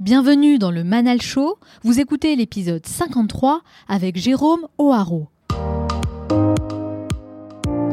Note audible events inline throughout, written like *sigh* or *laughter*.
Bienvenue dans le Manal Show. Vous écoutez l'épisode 53 avec Jérôme O'Haraud.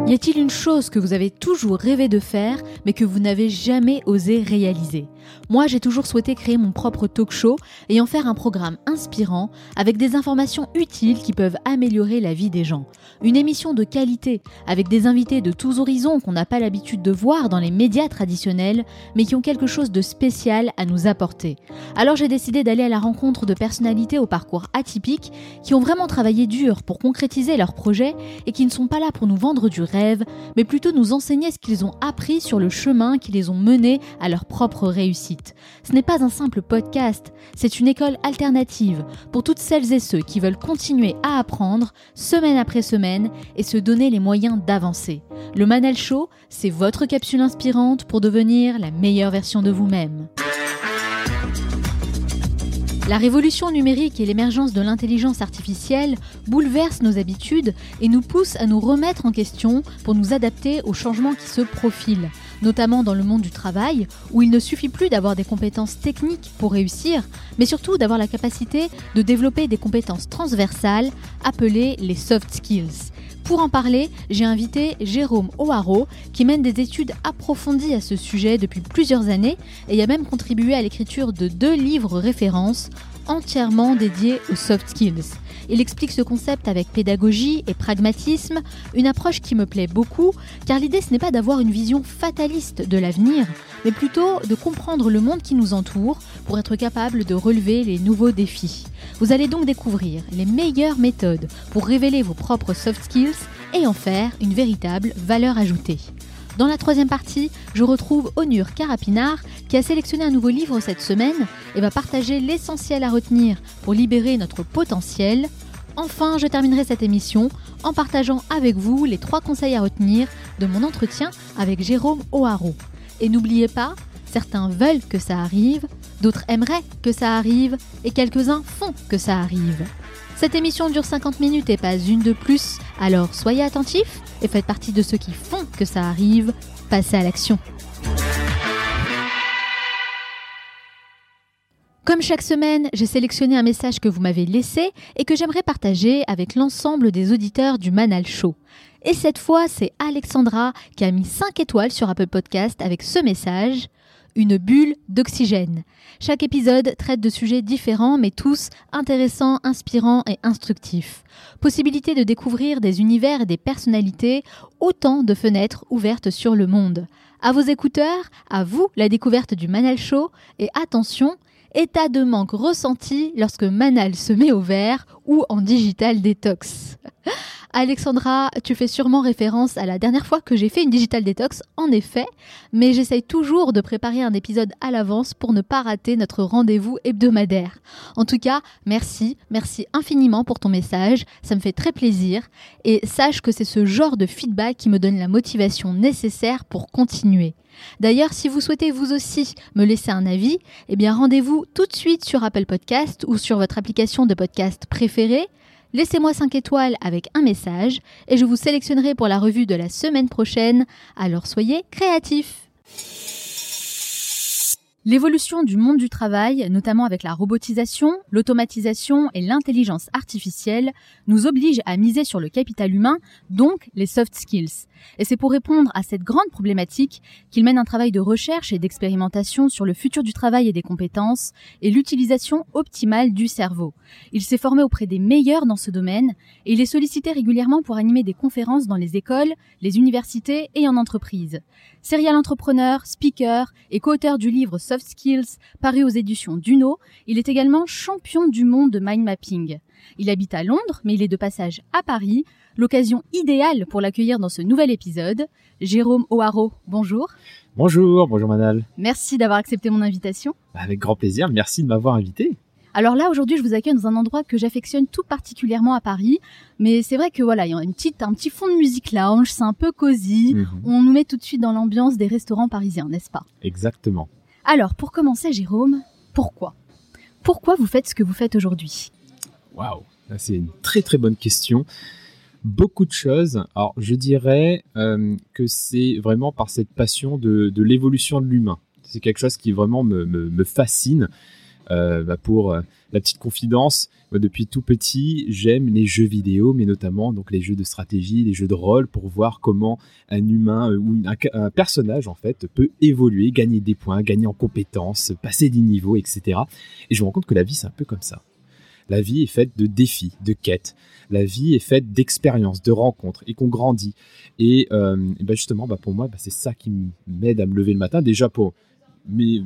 Y a-t-il une chose que vous avez toujours rêvé de faire, mais que vous n'avez jamais osé réaliser? Moi, j'ai toujours souhaité créer mon propre talk show et en faire un programme inspirant avec des informations utiles qui peuvent améliorer la vie des gens. Une émission de qualité avec des invités de tous horizons qu'on n'a pas l'habitude de voir dans les médias traditionnels, mais qui ont quelque chose de spécial à nous apporter. Alors j'ai décidé d'aller à la rencontre de personnalités au parcours atypique qui ont vraiment travaillé dur pour concrétiser leurs projets et qui ne sont pas là pour nous vendre du rêve, mais plutôt nous enseigner ce qu'ils ont appris sur le chemin qui les ont menés à leur propre réussite. Ce n'est pas un simple podcast, c'est une école alternative pour toutes celles et ceux qui veulent continuer à apprendre semaine après semaine et se donner les moyens d'avancer. Le Manel Show, c'est votre capsule inspirante pour devenir la meilleure version de vous-même. La révolution numérique et l'émergence de l'intelligence artificielle bouleversent nos habitudes et nous poussent à nous remettre en question pour nous adapter aux changements qui se profilent, notamment dans le monde du travail, où il ne suffit plus d'avoir des compétences techniques pour réussir, mais surtout d'avoir la capacité de développer des compétences transversales appelées les soft skills. Pour en parler, j'ai invité Jérôme O'Haraud, qui mène des études approfondies à ce sujet depuis plusieurs années et a même contribué à l'écriture de deux livres références entièrement dédiés aux soft skills. Il explique ce concept avec pédagogie et pragmatisme, une approche qui me plaît beaucoup, car l'idée ce n'est pas d'avoir une vision fataliste de l'avenir, mais plutôt de comprendre le monde qui nous entoure pour être capable de relever les nouveaux défis. Vous allez donc découvrir les meilleures méthodes pour révéler vos propres soft skills et en faire une véritable valeur ajoutée. Dans la troisième partie, je retrouve Onur Karapinard qui a sélectionné un nouveau livre cette semaine et va partager l'essentiel à retenir pour libérer notre potentiel. Enfin, je terminerai cette émission en partageant avec vous les trois conseils à retenir de mon entretien avec Jérôme O'Haraud. Et n'oubliez pas, certains veulent que ça arrive, d'autres aimeraient que ça arrive et quelques-uns font que ça arrive. Cette émission dure 50 minutes et pas une de plus, alors soyez attentifs et faites partie de ceux qui font que ça arrive. Passez à l'action. Comme chaque semaine, j'ai sélectionné un message que vous m'avez laissé et que j'aimerais partager avec l'ensemble des auditeurs du Manal Show. Et cette fois, c'est Alexandra qui a mis 5 étoiles sur Apple Podcast avec ce message une bulle d'oxygène. Chaque épisode traite de sujets différents mais tous intéressants, inspirants et instructifs. Possibilité de découvrir des univers et des personnalités, autant de fenêtres ouvertes sur le monde. À vos écouteurs, à vous la découverte du Manal Show et attention, état de manque ressenti lorsque Manal se met au vert ou en digital détox. Alexandra, tu fais sûrement référence à la dernière fois que j'ai fait une digital détox, en effet, mais j'essaye toujours de préparer un épisode à l'avance pour ne pas rater notre rendez-vous hebdomadaire. En tout cas, merci, merci infiniment pour ton message, ça me fait très plaisir, et sache que c'est ce genre de feedback qui me donne la motivation nécessaire pour continuer. D'ailleurs, si vous souhaitez vous aussi me laisser un avis, eh bien rendez-vous tout de suite sur Apple Podcast ou sur votre application de podcast préférée. Laissez-moi 5 étoiles avec un message et je vous sélectionnerai pour la revue de la semaine prochaine. Alors soyez créatifs. L'évolution du monde du travail, notamment avec la robotisation, l'automatisation et l'intelligence artificielle, nous oblige à miser sur le capital humain, donc les soft skills. Et c'est pour répondre à cette grande problématique qu'il mène un travail de recherche et d'expérimentation sur le futur du travail et des compétences et l'utilisation optimale du cerveau. Il s'est formé auprès des meilleurs dans ce domaine et il est sollicité régulièrement pour animer des conférences dans les écoles, les universités et en entreprise. Serial entrepreneur, speaker et co-auteur du livre Soft Skills paru aux éditions Duno, il est également champion du monde de mind mapping. Il habite à Londres, mais il est de passage à Paris, l'occasion idéale pour l'accueillir dans ce nouvel épisode. Jérôme O'Haraud, bonjour. Bonjour, bonjour Manal. Merci d'avoir accepté mon invitation. Avec grand plaisir, merci de m'avoir invité. Alors là, aujourd'hui, je vous accueille dans un endroit que j'affectionne tout particulièrement à Paris. Mais c'est vrai que voilà, il y a une petite, un petit fond de musique lounge, c'est un peu cosy. Mhm. On nous met tout de suite dans l'ambiance des restaurants parisiens, n'est-ce pas? Exactement. Alors, pour commencer, Jérôme, pourquoi? Pourquoi vous faites ce que vous faites aujourd'hui? Waouh, c'est une très très bonne question. Beaucoup de choses. Alors, je dirais euh, que c'est vraiment par cette passion de, de l'évolution de l'humain. C'est quelque chose qui vraiment me, me, me fascine. Bah, pour la petite confidence, depuis tout petit, j'aime les jeux vidéo, mais notamment donc les jeux de stratégie, les jeux de rôle, pour voir comment un humain ou un, personnage en fait peut évoluer, gagner des points, gagner en compétences, passer des niveaux, etc. Et je me rends compte que la vie c'est un peu comme ça. La vie est faite de défis, de quêtes. La vie est faite d'expériences, de rencontres, et qu'on grandit. Et, euh, ben justement, bah pour moi, bah c'est ça qui m'aide à me lever le matin. Déjà pour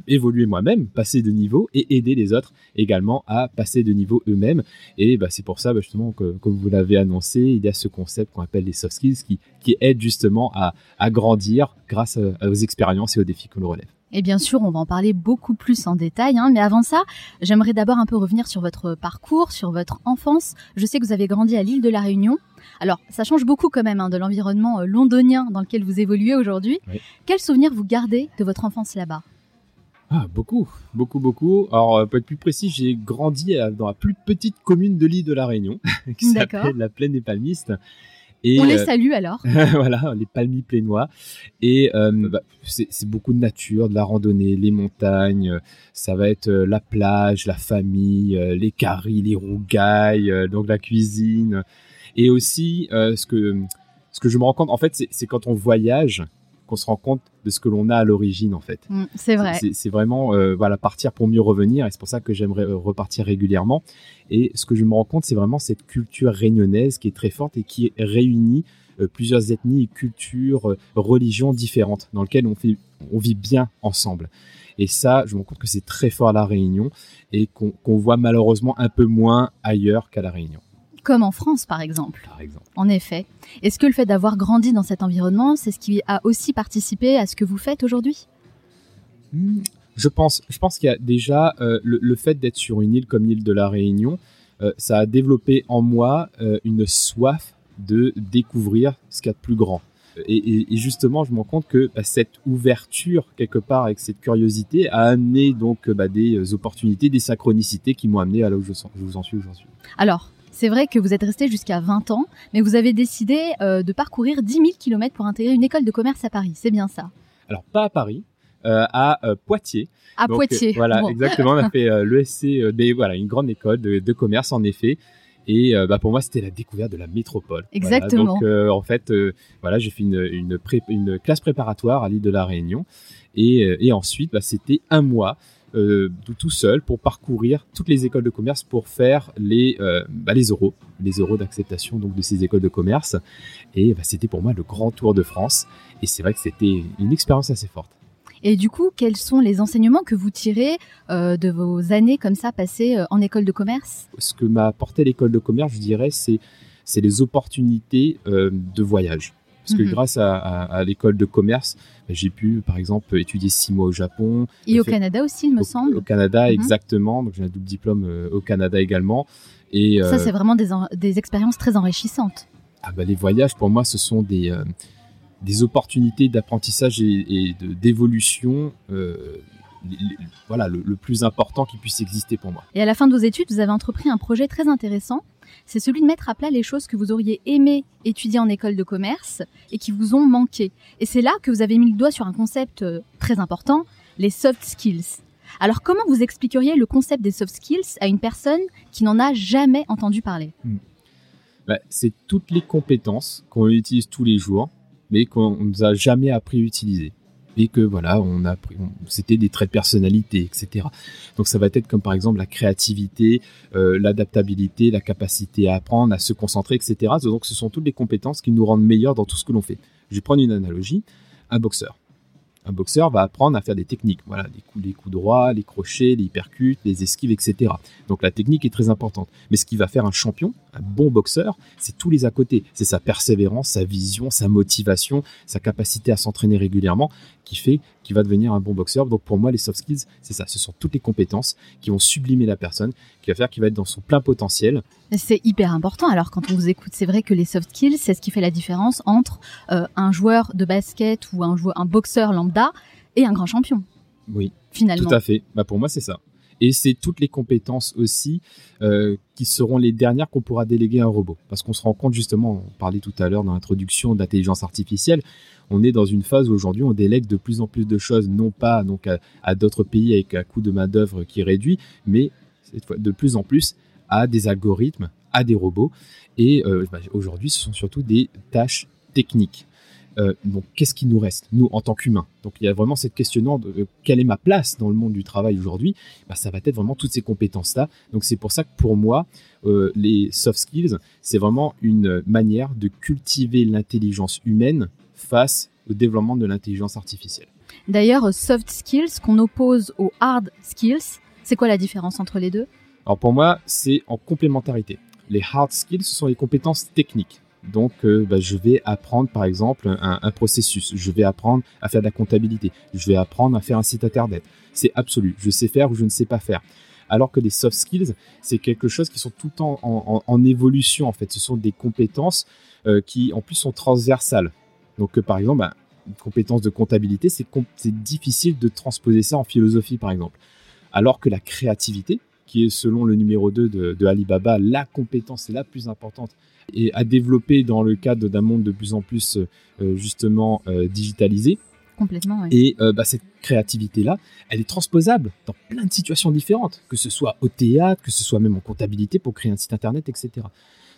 évoluer moi-même, passer de niveau et aider les autres également à passer de niveau eux-mêmes. Et bah, c'est pour ça bah, justement que, comme vous l'avez annoncé, il y a ce concept qu'on appelle les soft skills qui, qui aide justement à, à grandir grâce aux expériences et aux défis qu'on relève. Et bien sûr, on va en parler beaucoup plus en détail. Hein, mais avant ça, j'aimerais d'abord un peu revenir sur votre parcours, sur votre enfance. Je sais que vous avez grandi à l'île de la Réunion. Alors, ça change beaucoup quand même hein, de l'environnement euh, londonien dans lequel vous évoluez aujourd'hui. Quels souvenirs vous gardez de votre enfance là-bas? Ah, beaucoup, beaucoup, beaucoup. Alors, euh, pour être plus précis, j'ai grandi dans la plus petite commune de l'île de la Réunion, *laughs* qui s'appelle la Plaine des Palmistes. Et, On les euh, salue alors. *laughs* voilà, les palmis plénois. Et euh, bah, c'est beaucoup de nature, de la randonnée, les montagnes. Ça va être euh, la plage, la famille, les caries, les rougailles, donc la cuisine. Et aussi, ce que ce que je me rends compte, en fait, c'est quand on voyage qu'on se rend compte de ce que l'on a à l'origine en fait. Mm, c'est vrai. C'est vraiment euh, voilà partir pour mieux revenir et c'est pour ça que j'aimerais euh, repartir régulièrement. Et ce que je me rends compte, c'est vraiment cette culture réunionnaise qui est très forte et qui réunit euh, plusieurs ethnies, cultures, religions différentes dans lesquelles on, fait, on vit bien ensemble. Et ça, je me rends compte que c'est très fort à la Réunion et qu'on voit malheureusement un peu moins ailleurs qu'à la Réunion comme en France par exemple. En effet. Est-ce que le fait d'avoir grandi dans cet environnement, c'est ce qui a aussi participé à ce que vous faites aujourd'hui? Hmm, Je pense, je pense qu'il y a déjà euh, le, fait d'être sur une île comme l'île de la Réunion, euh, ça a développé en moi euh, une soif de découvrir ce qu'il y a de plus grand. Et, justement, je me rends compte que bah, cette ouverture, quelque part, avec cette curiosité, a amené donc bah, des opportunités, des synchronicités qui m'ont amené à là où je, je vous en suis aujourd'hui. Alors, c'est vrai que vous êtes resté jusqu'à 20 ans, mais vous avez décidé euh, de parcourir 10 000 km pour intégrer une école de commerce à Paris. C'est bien ça Alors, pas à Paris. Euh, à euh, Poitiers. À Poitiers. voilà, exactement. On a *laughs* fait l'ESC, voilà, une grande école de, commerce en effet. Et bah, pour moi, c'était la découverte de la métropole. Exactement. Donc, en fait, voilà, j'ai fait une, une, classe préparatoire à l'île de la Réunion. Et, et ensuite, bah, c'était un mois euh, tout seul pour parcourir toutes les écoles de commerce pour faire les, euh, bah, les euros, les euros d'acceptation donc de ces écoles de commerce. Et bah, c'était pour moi le grand tour de France. Et c'est vrai que c'était une expérience assez forte. Et du coup, quels sont les enseignements que vous tirez euh, de vos années comme ça passées en école de commerce? Ce que m'a apporté l'école de commerce, je dirais, c'est c'est les opportunités de voyage. Parce que mhm. grâce à, l'école de commerce, j'ai pu, par exemple, étudier six mois au Japon. Et au Canada aussi, il me semble. Au Canada, mhm. exactement. Donc j'ai un double diplôme euh, au Canada également. Et, Ça, euh, c'est vraiment des, des, expériences très enrichissantes. Ah bah, les voyages, pour moi, ce sont des, euh, des opportunités d'apprentissage et, d'évolution voilà, le, le, plus important qui puisse exister pour moi. Et à la fin de vos études, vous avez entrepris un projet très intéressant c'est celui de mettre à plat les choses que vous auriez aimé étudier en école de commerce et qui vous ont manqué. Et c'est là que vous avez mis le doigt sur un concept euh, très important, les soft skills. Alors comment vous expliqueriez le concept des soft skills à une personne qui n'en a jamais entendu parler? Hmm. bah, C'est toutes les compétences qu'on utilise tous les jours, mais qu'on ne nous a jamais appris à utiliser et que voilà, on a c'était des traits de personnalité, etc. Donc ça va être comme par exemple la créativité, euh, l'adaptabilité, la capacité à apprendre, à se concentrer, etc. Donc ce sont toutes les compétences qui nous rendent meilleurs dans tout ce que l'on fait. Je vais prendre une analogie, un boxeur. Un boxeur va apprendre à faire des techniques, voilà, les coups, les coups droits, les crochets, les hypercutes, les esquives, etc. Donc la technique est très importante. Mais ce qui va faire un champion, un bon boxeur, c'est tous les à côté. C'est sa persévérance, sa vision, sa motivation, sa capacité à s'entraîner régulièrement qui fait qu'il va devenir un bon boxeur. Donc pour moi, les soft skills, c'est ça. Ce sont toutes les compétences qui vont sublimer la personne, qui va faire qu'il va être dans son plein potentiel. C'est hyper important. Alors quand on vous écoute, c'est vrai que les soft skills, c'est ce qui fait la différence entre euh, un joueur de basket ou un, joueur, un boxeur lambda et un grand champion. Oui. Finalement. Tout à fait. Bah pour moi, c'est ça. Et c'est toutes les compétences aussi euh, qui seront les dernières qu'on pourra déléguer à un robot. Parce qu'on se rend compte justement, on parlait tout à l'heure dans l'introduction d'intelligence artificielle, on est dans une phase où aujourd'hui on délègue de plus en plus de choses, non pas à, d'autres pays avec un coût de main d'œuvre qui réduit, mais cette fois, de plus en plus à des algorithmes, à des robots. Et euh, bah, aujourd'hui, ce sont surtout des tâches techniques. Euh, donc, qu'est-ce qui nous reste, nous, en tant qu'humains? Donc, il y a vraiment cette questionnement de quelle est ma place dans le monde du travail aujourd'hui? Bah, Ça va être vraiment toutes ces compétences-là. Donc, c'est pour ça que pour moi, euh, les soft skills, c'est vraiment une manière de cultiver l'intelligence humaine face au développement de l'intelligence artificielle. D'ailleurs, soft skills qu'on oppose aux hard skills, c'est quoi la différence entre les deux? Alors pour moi, c'est en complémentarité. Les hard skills, ce sont les compétences techniques. Donc, euh, bah, je vais apprendre, par exemple, un, processus. Je vais apprendre à faire de la comptabilité. Je vais apprendre à faire un site internet. C'est absolu. Je sais faire ou je ne sais pas faire. Alors que les soft skills, c'est quelque chose qui sont tout le temps en, évolution. En fait, ce sont des compétences euh, qui, en plus, sont transversales. Donc, euh, par exemple, bah, une compétence de comptabilité, c'est difficile de transposer ça en philosophie, par exemple. Alors que la créativité, qui est selon le numéro 2 de, Alibaba la compétence la plus importante et à développer dans le cadre d'un monde de plus en plus euh, justement euh, digitalisé. Complètement, oui. Et bah, cette créativité-là, elle est transposable dans plein de situations différentes, que ce soit au théâtre, que ce soit même en comptabilité pour créer un site internet, etc.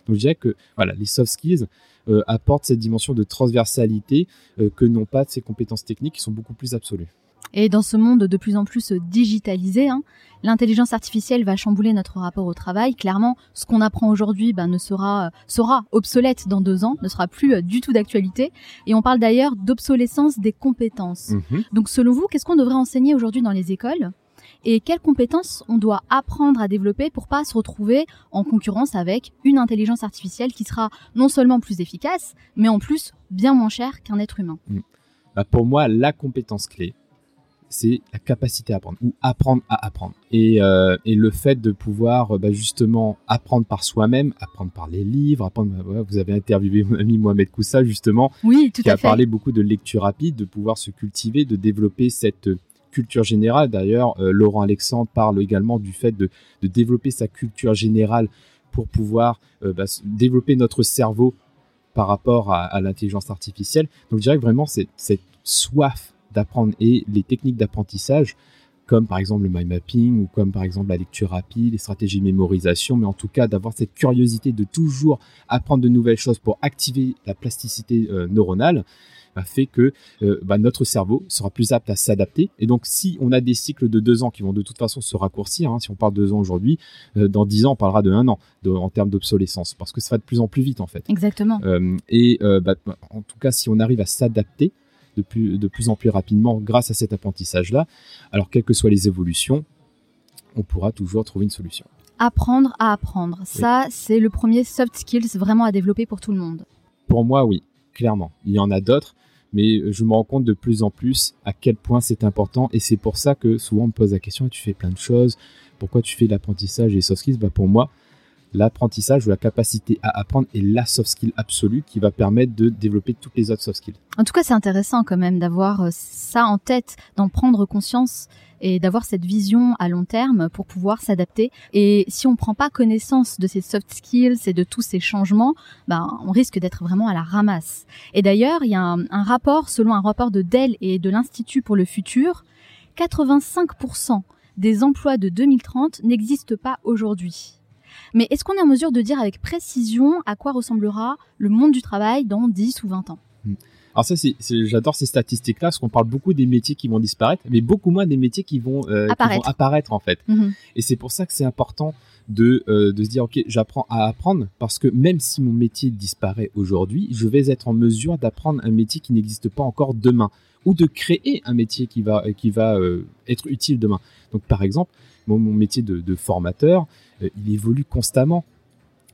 Donc je dirais que voilà, les soft skills euh, apportent cette dimension de transversalité euh, que n'ont pas ces compétences techniques qui sont beaucoup plus absolues. Et dans ce monde de plus en plus digitalisé, hein, l'intelligence artificielle va chambouler notre rapport au travail. Clairement, ce qu'on apprend aujourd'hui ben, ne sera, sera obsolète dans deux ans, ne sera plus euh, du tout d'actualité. Et on parle d'ailleurs d'obsolescence des compétences. Mhm. Donc selon vous, qu'est-ce qu'on devrait enseigner aujourd'hui dans les écoles et quelles compétences on doit apprendre à développer pour pas se retrouver en concurrence avec une intelligence artificielle qui sera non seulement plus efficace, mais en plus bien moins chère qu'un être humain? Mm. Bah, pour moi, la compétence clé, c'est la capacité à apprendre ou apprendre à apprendre. Et, euh, le fait de pouvoir bah, justement apprendre par soi-même, apprendre par les livres, apprendre. Bah, vous avez interviewé mon ami Mohamed Koussa justement, oui, qui a parlé beaucoup de lecture rapide, de pouvoir se cultiver, de développer cette culture générale. D'ailleurs, euh, Laurent Alexandre parle également du fait de, développer sa culture générale pour pouvoir euh, bah, développer notre cerveau par rapport à, l'intelligence artificielle. Donc je dirais que vraiment c'est cette soif d'apprendre et les techniques d'apprentissage comme par exemple le mind mapping ou comme par exemple la lecture rapide, les stratégies de mémorisation, mais en tout cas d'avoir cette curiosité de toujours apprendre de nouvelles choses pour activer la plasticité euh, neuronale fait que euh, bah, notre cerveau sera plus apte à s'adapter. Et donc, si on a des cycles de deux ans qui vont de toute façon se raccourcir, hein, si on parle de deux ans aujourd'hui, euh, dans dix ans, on parlera de un an en termes d'obsolescence, parce que ça va de plus en plus vite en fait. Exactement. Et bah, en tout cas, si on arrive à s'adapter de plus, de plus en plus rapidement grâce à cet apprentissage-là, alors quelles que soient les évolutions, on pourra toujours trouver une solution. Apprendre à apprendre, ça c'est le premier soft skills vraiment à développer pour tout le monde. Pour moi, oui, clairement. Il y en a d'autres, mais je me rends compte de plus en plus à quel point c'est important et c'est pour ça que souvent on me pose la question tu fais plein de choses pourquoi tu fais l'apprentissage et soft skills? Bah pour moi l'apprentissage ou la capacité à apprendre est la soft skill absolue qui va permettre de développer toutes les autres soft skills. En tout cas, c'est intéressant quand même d'avoir euh, ça en tête, d'en prendre conscience et d'avoir cette vision à long terme pour pouvoir s'adapter. Et si on prend pas connaissance de ces soft skills et de tous ces changements, ben, on risque d'être vraiment à la ramasse. Et d'ailleurs, il y a un, un rapport, selon un rapport de Dell et de l'Institut pour le futur, 85% des emplois de 2030 n'existent pas aujourd'hui. Mais est-ce qu'on est en mesure de dire avec précision à quoi ressemblera le monde du travail dans 10 ou 20 ans hmm. Alors ça, c'est, j'adore ces statistiques-là, parce qu'on parle beaucoup des métiers qui vont disparaître, mais beaucoup moins des métiers qui vont, euh, apparaître. en fait. Mhm. Et c'est pour ça que c'est important de, euh, de se dire, ok, j'apprends à apprendre, parce que même si mon métier disparaît aujourd'hui, je vais être en mesure d'apprendre un métier qui n'existe pas encore demain, ou de créer un métier qui va, qui va euh, être utile demain. Donc par exemple, mon, métier de, de formateur, il évolue constamment.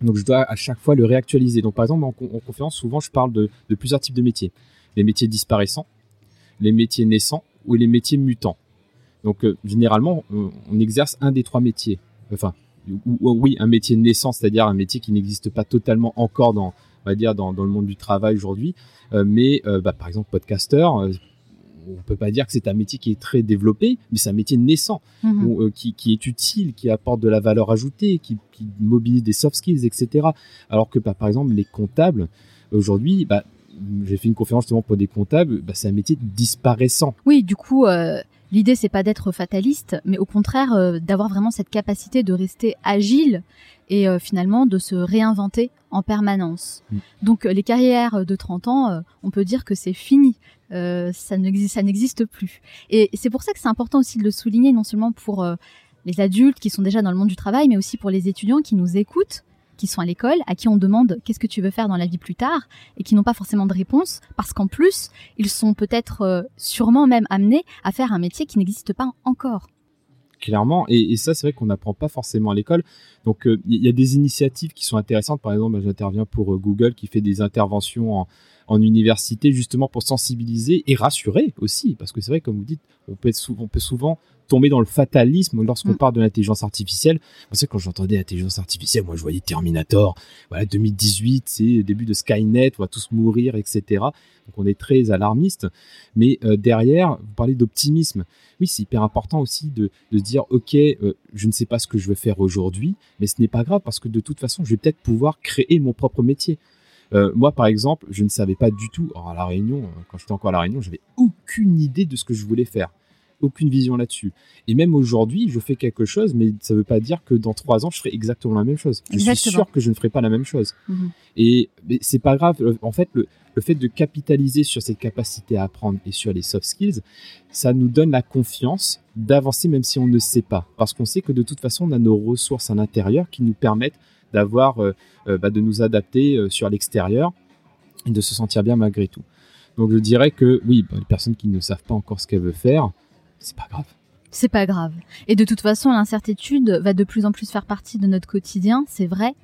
Donc je dois à chaque fois le réactualiser. Donc par exemple en, conférence, souvent je parle de, plusieurs types de métiers. Les métiers disparaissants, les métiers naissants ou les métiers mutants. Donc euh, généralement on, exerce un des trois métiers. Enfin ou, oui un métier naissant, c'est-à-dire un métier qui n'existe pas totalement encore dans on va dire dans, le monde du travail aujourd'hui. Euh, mais euh, bah, par exemple podcasteur, on peut pas dire que c'est un métier qui est très développé, mais c'est un métier naissant, Mhm. euh, qui, qui est utile, qui apporte de la valeur ajoutée, qui, qui mobilise des soft skills, etc. Alors que bah, par exemple les comptables aujourd'hui, bah, j'ai fait une conférence justement pour des comptables, bah, c'est un métier disparaissant. Oui, du coup, euh, l'idée c'est pas d'être fataliste, mais au contraire euh, d'avoir vraiment cette capacité de rester agile et euh, finalement de se réinventer en permanence. Mm. Donc les carrières de 30 ans, on peut dire que c'est fini. Euh, ça n'existe plus. Et c'est pour ça que c'est important aussi de le souligner, non seulement pour euh, les adultes qui sont déjà dans le monde du travail, mais aussi pour les étudiants qui nous écoutent, qui sont à l'école, à qui on demande qu'est-ce que tu veux faire dans la vie plus tard, et qui n'ont pas forcément de réponse, parce qu'en plus, ils sont peut-être euh, sûrement même amenés à faire un métier qui n'existe pas encore. clairement. Et, ça, c'est vrai qu'on n'apprend pas forcément à l'école. Donc, euh, il y a des initiatives qui sont intéressantes. Par exemple, j'interviens pour Google qui fait des interventions en, en université justement pour sensibiliser et rassurer aussi. Parce que c'est vrai, comme vous dites, on peut, être sou- on peut souvent tomber dans le fatalisme lorsqu'on Mm. parle de l'intelligence artificielle. Parce que quand j'entendais l'intelligence artificielle, moi je voyais Terminator, voilà 2018, c'est le début de Skynet, on va tous mourir, etc. Donc on est très alarmiste. Mais euh, derrière, vous parlez d'optimisme. Oui, c'est hyper important aussi de, de se dire, ok, euh, je ne sais pas ce que je veux faire aujourd'hui, mais ce n'est pas grave parce que de toute façon, je vais peut-être pouvoir créer mon propre métier. Euh, moi, par exemple, je ne savais pas du tout, alors à la Réunion, euh, quand j'étais encore à la Réunion, j'avais aucune idée de ce que je voulais faire, aucune vision là-dessus. Et même aujourd'hui, je fais quelque chose, mais ça ne veut pas dire que dans trois ans, je ferai exactement la même chose. Je suis sûr que je ne ferai pas la même chose. Mhm. Et c'est pas grave. Le- En fait, le, le fait de capitaliser sur cette capacité à apprendre et sur les soft skills, ça nous donne la confiance d'avancer même si on ne sait pas. Parce qu'on sait que de toute façon, on a nos ressources à l'intérieur qui nous permettent d'avoir, euh, euh, bah, de nous adapter euh, sur l'extérieur et de se sentir bien malgré tout. Donc je dirais que oui, bah, les personnes qui ne savent pas encore ce qu'elles veulent faire, c'est pas grave. C'est pas grave. Et de toute façon, l'incertitude va de plus en plus faire partie de notre quotidien, c'est vrai.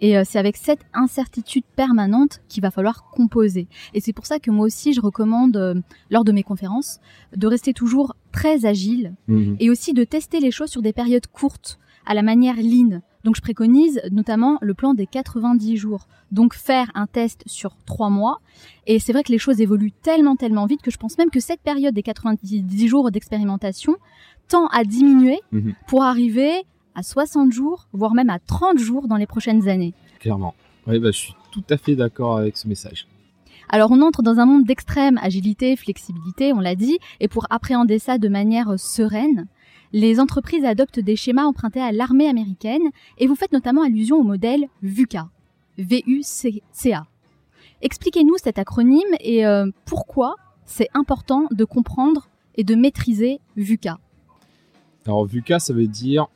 Et c'est avec cette incertitude permanente qu'il va falloir composer. Et c'est pour ça que moi aussi, je recommande, euh, lors de mes conférences, de rester toujours très agile Mhm. et aussi de tester les choses sur des périodes courtes, à la manière lean. Donc je préconise notamment le plan des 90 jours. Donc faire un test sur trois mois. Et c'est vrai que les choses évoluent tellement, tellement vite que je pense même que cette période des 90 jours d'expérimentation tend à diminuer Mhm. pour arriver à 60 jours, voire même à 30 jours dans les prochaines années. Clairement. Oui, bah, je suis tout à fait d'accord avec ce message. Alors on entre dans un monde d'extrême agilité, flexibilité, on l'a dit, et pour appréhender ça de manière sereine, les entreprises adoptent des schémas empruntés à l'armée américaine, et vous faites notamment allusion au modèle VUCA. V-U-C-A. Expliquez-nous cet acronyme et euh, pourquoi c'est important de comprendre et de maîtriser VUCA. Alors VUCA, ça veut dire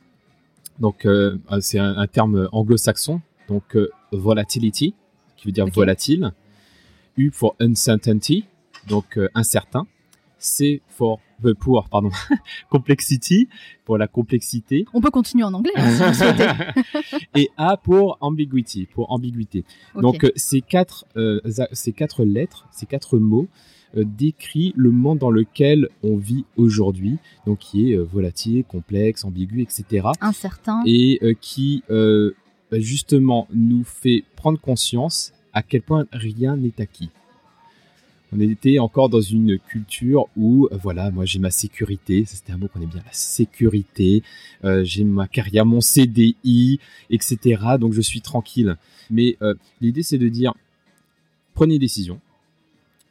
donc euh, c'est un, un terme anglo-saxon, donc euh, volatility, qui veut dire volatile. U for uncertainty, donc euh, incertain. C for euh, pour pardon *laughs* complexity pour la complexité. On peut continuer en anglais hein, si vous. *laughs* Et A pour ambiguity, pour ambiguïté. Donc euh, ces quatre, euh, ces quatre lettres, ces quatre mots euh, décrivent le monde dans lequel on vit aujourd'hui, donc qui est euh, volatile, complexe, ambigu, etc. incertain. Et euh, qui bah, justement nous fait prendre conscience à quel point rien n'est acquis. On était encore dans une culture où, euh, voilà, moi j'ai ma sécurité, ça, c'était un mot qu'on aime bien, la sécurité, euh, j'ai ma carrière, mon CDI, etc. Donc je suis tranquille. Mais euh, l'idée c'est de dire, prenez des décisions,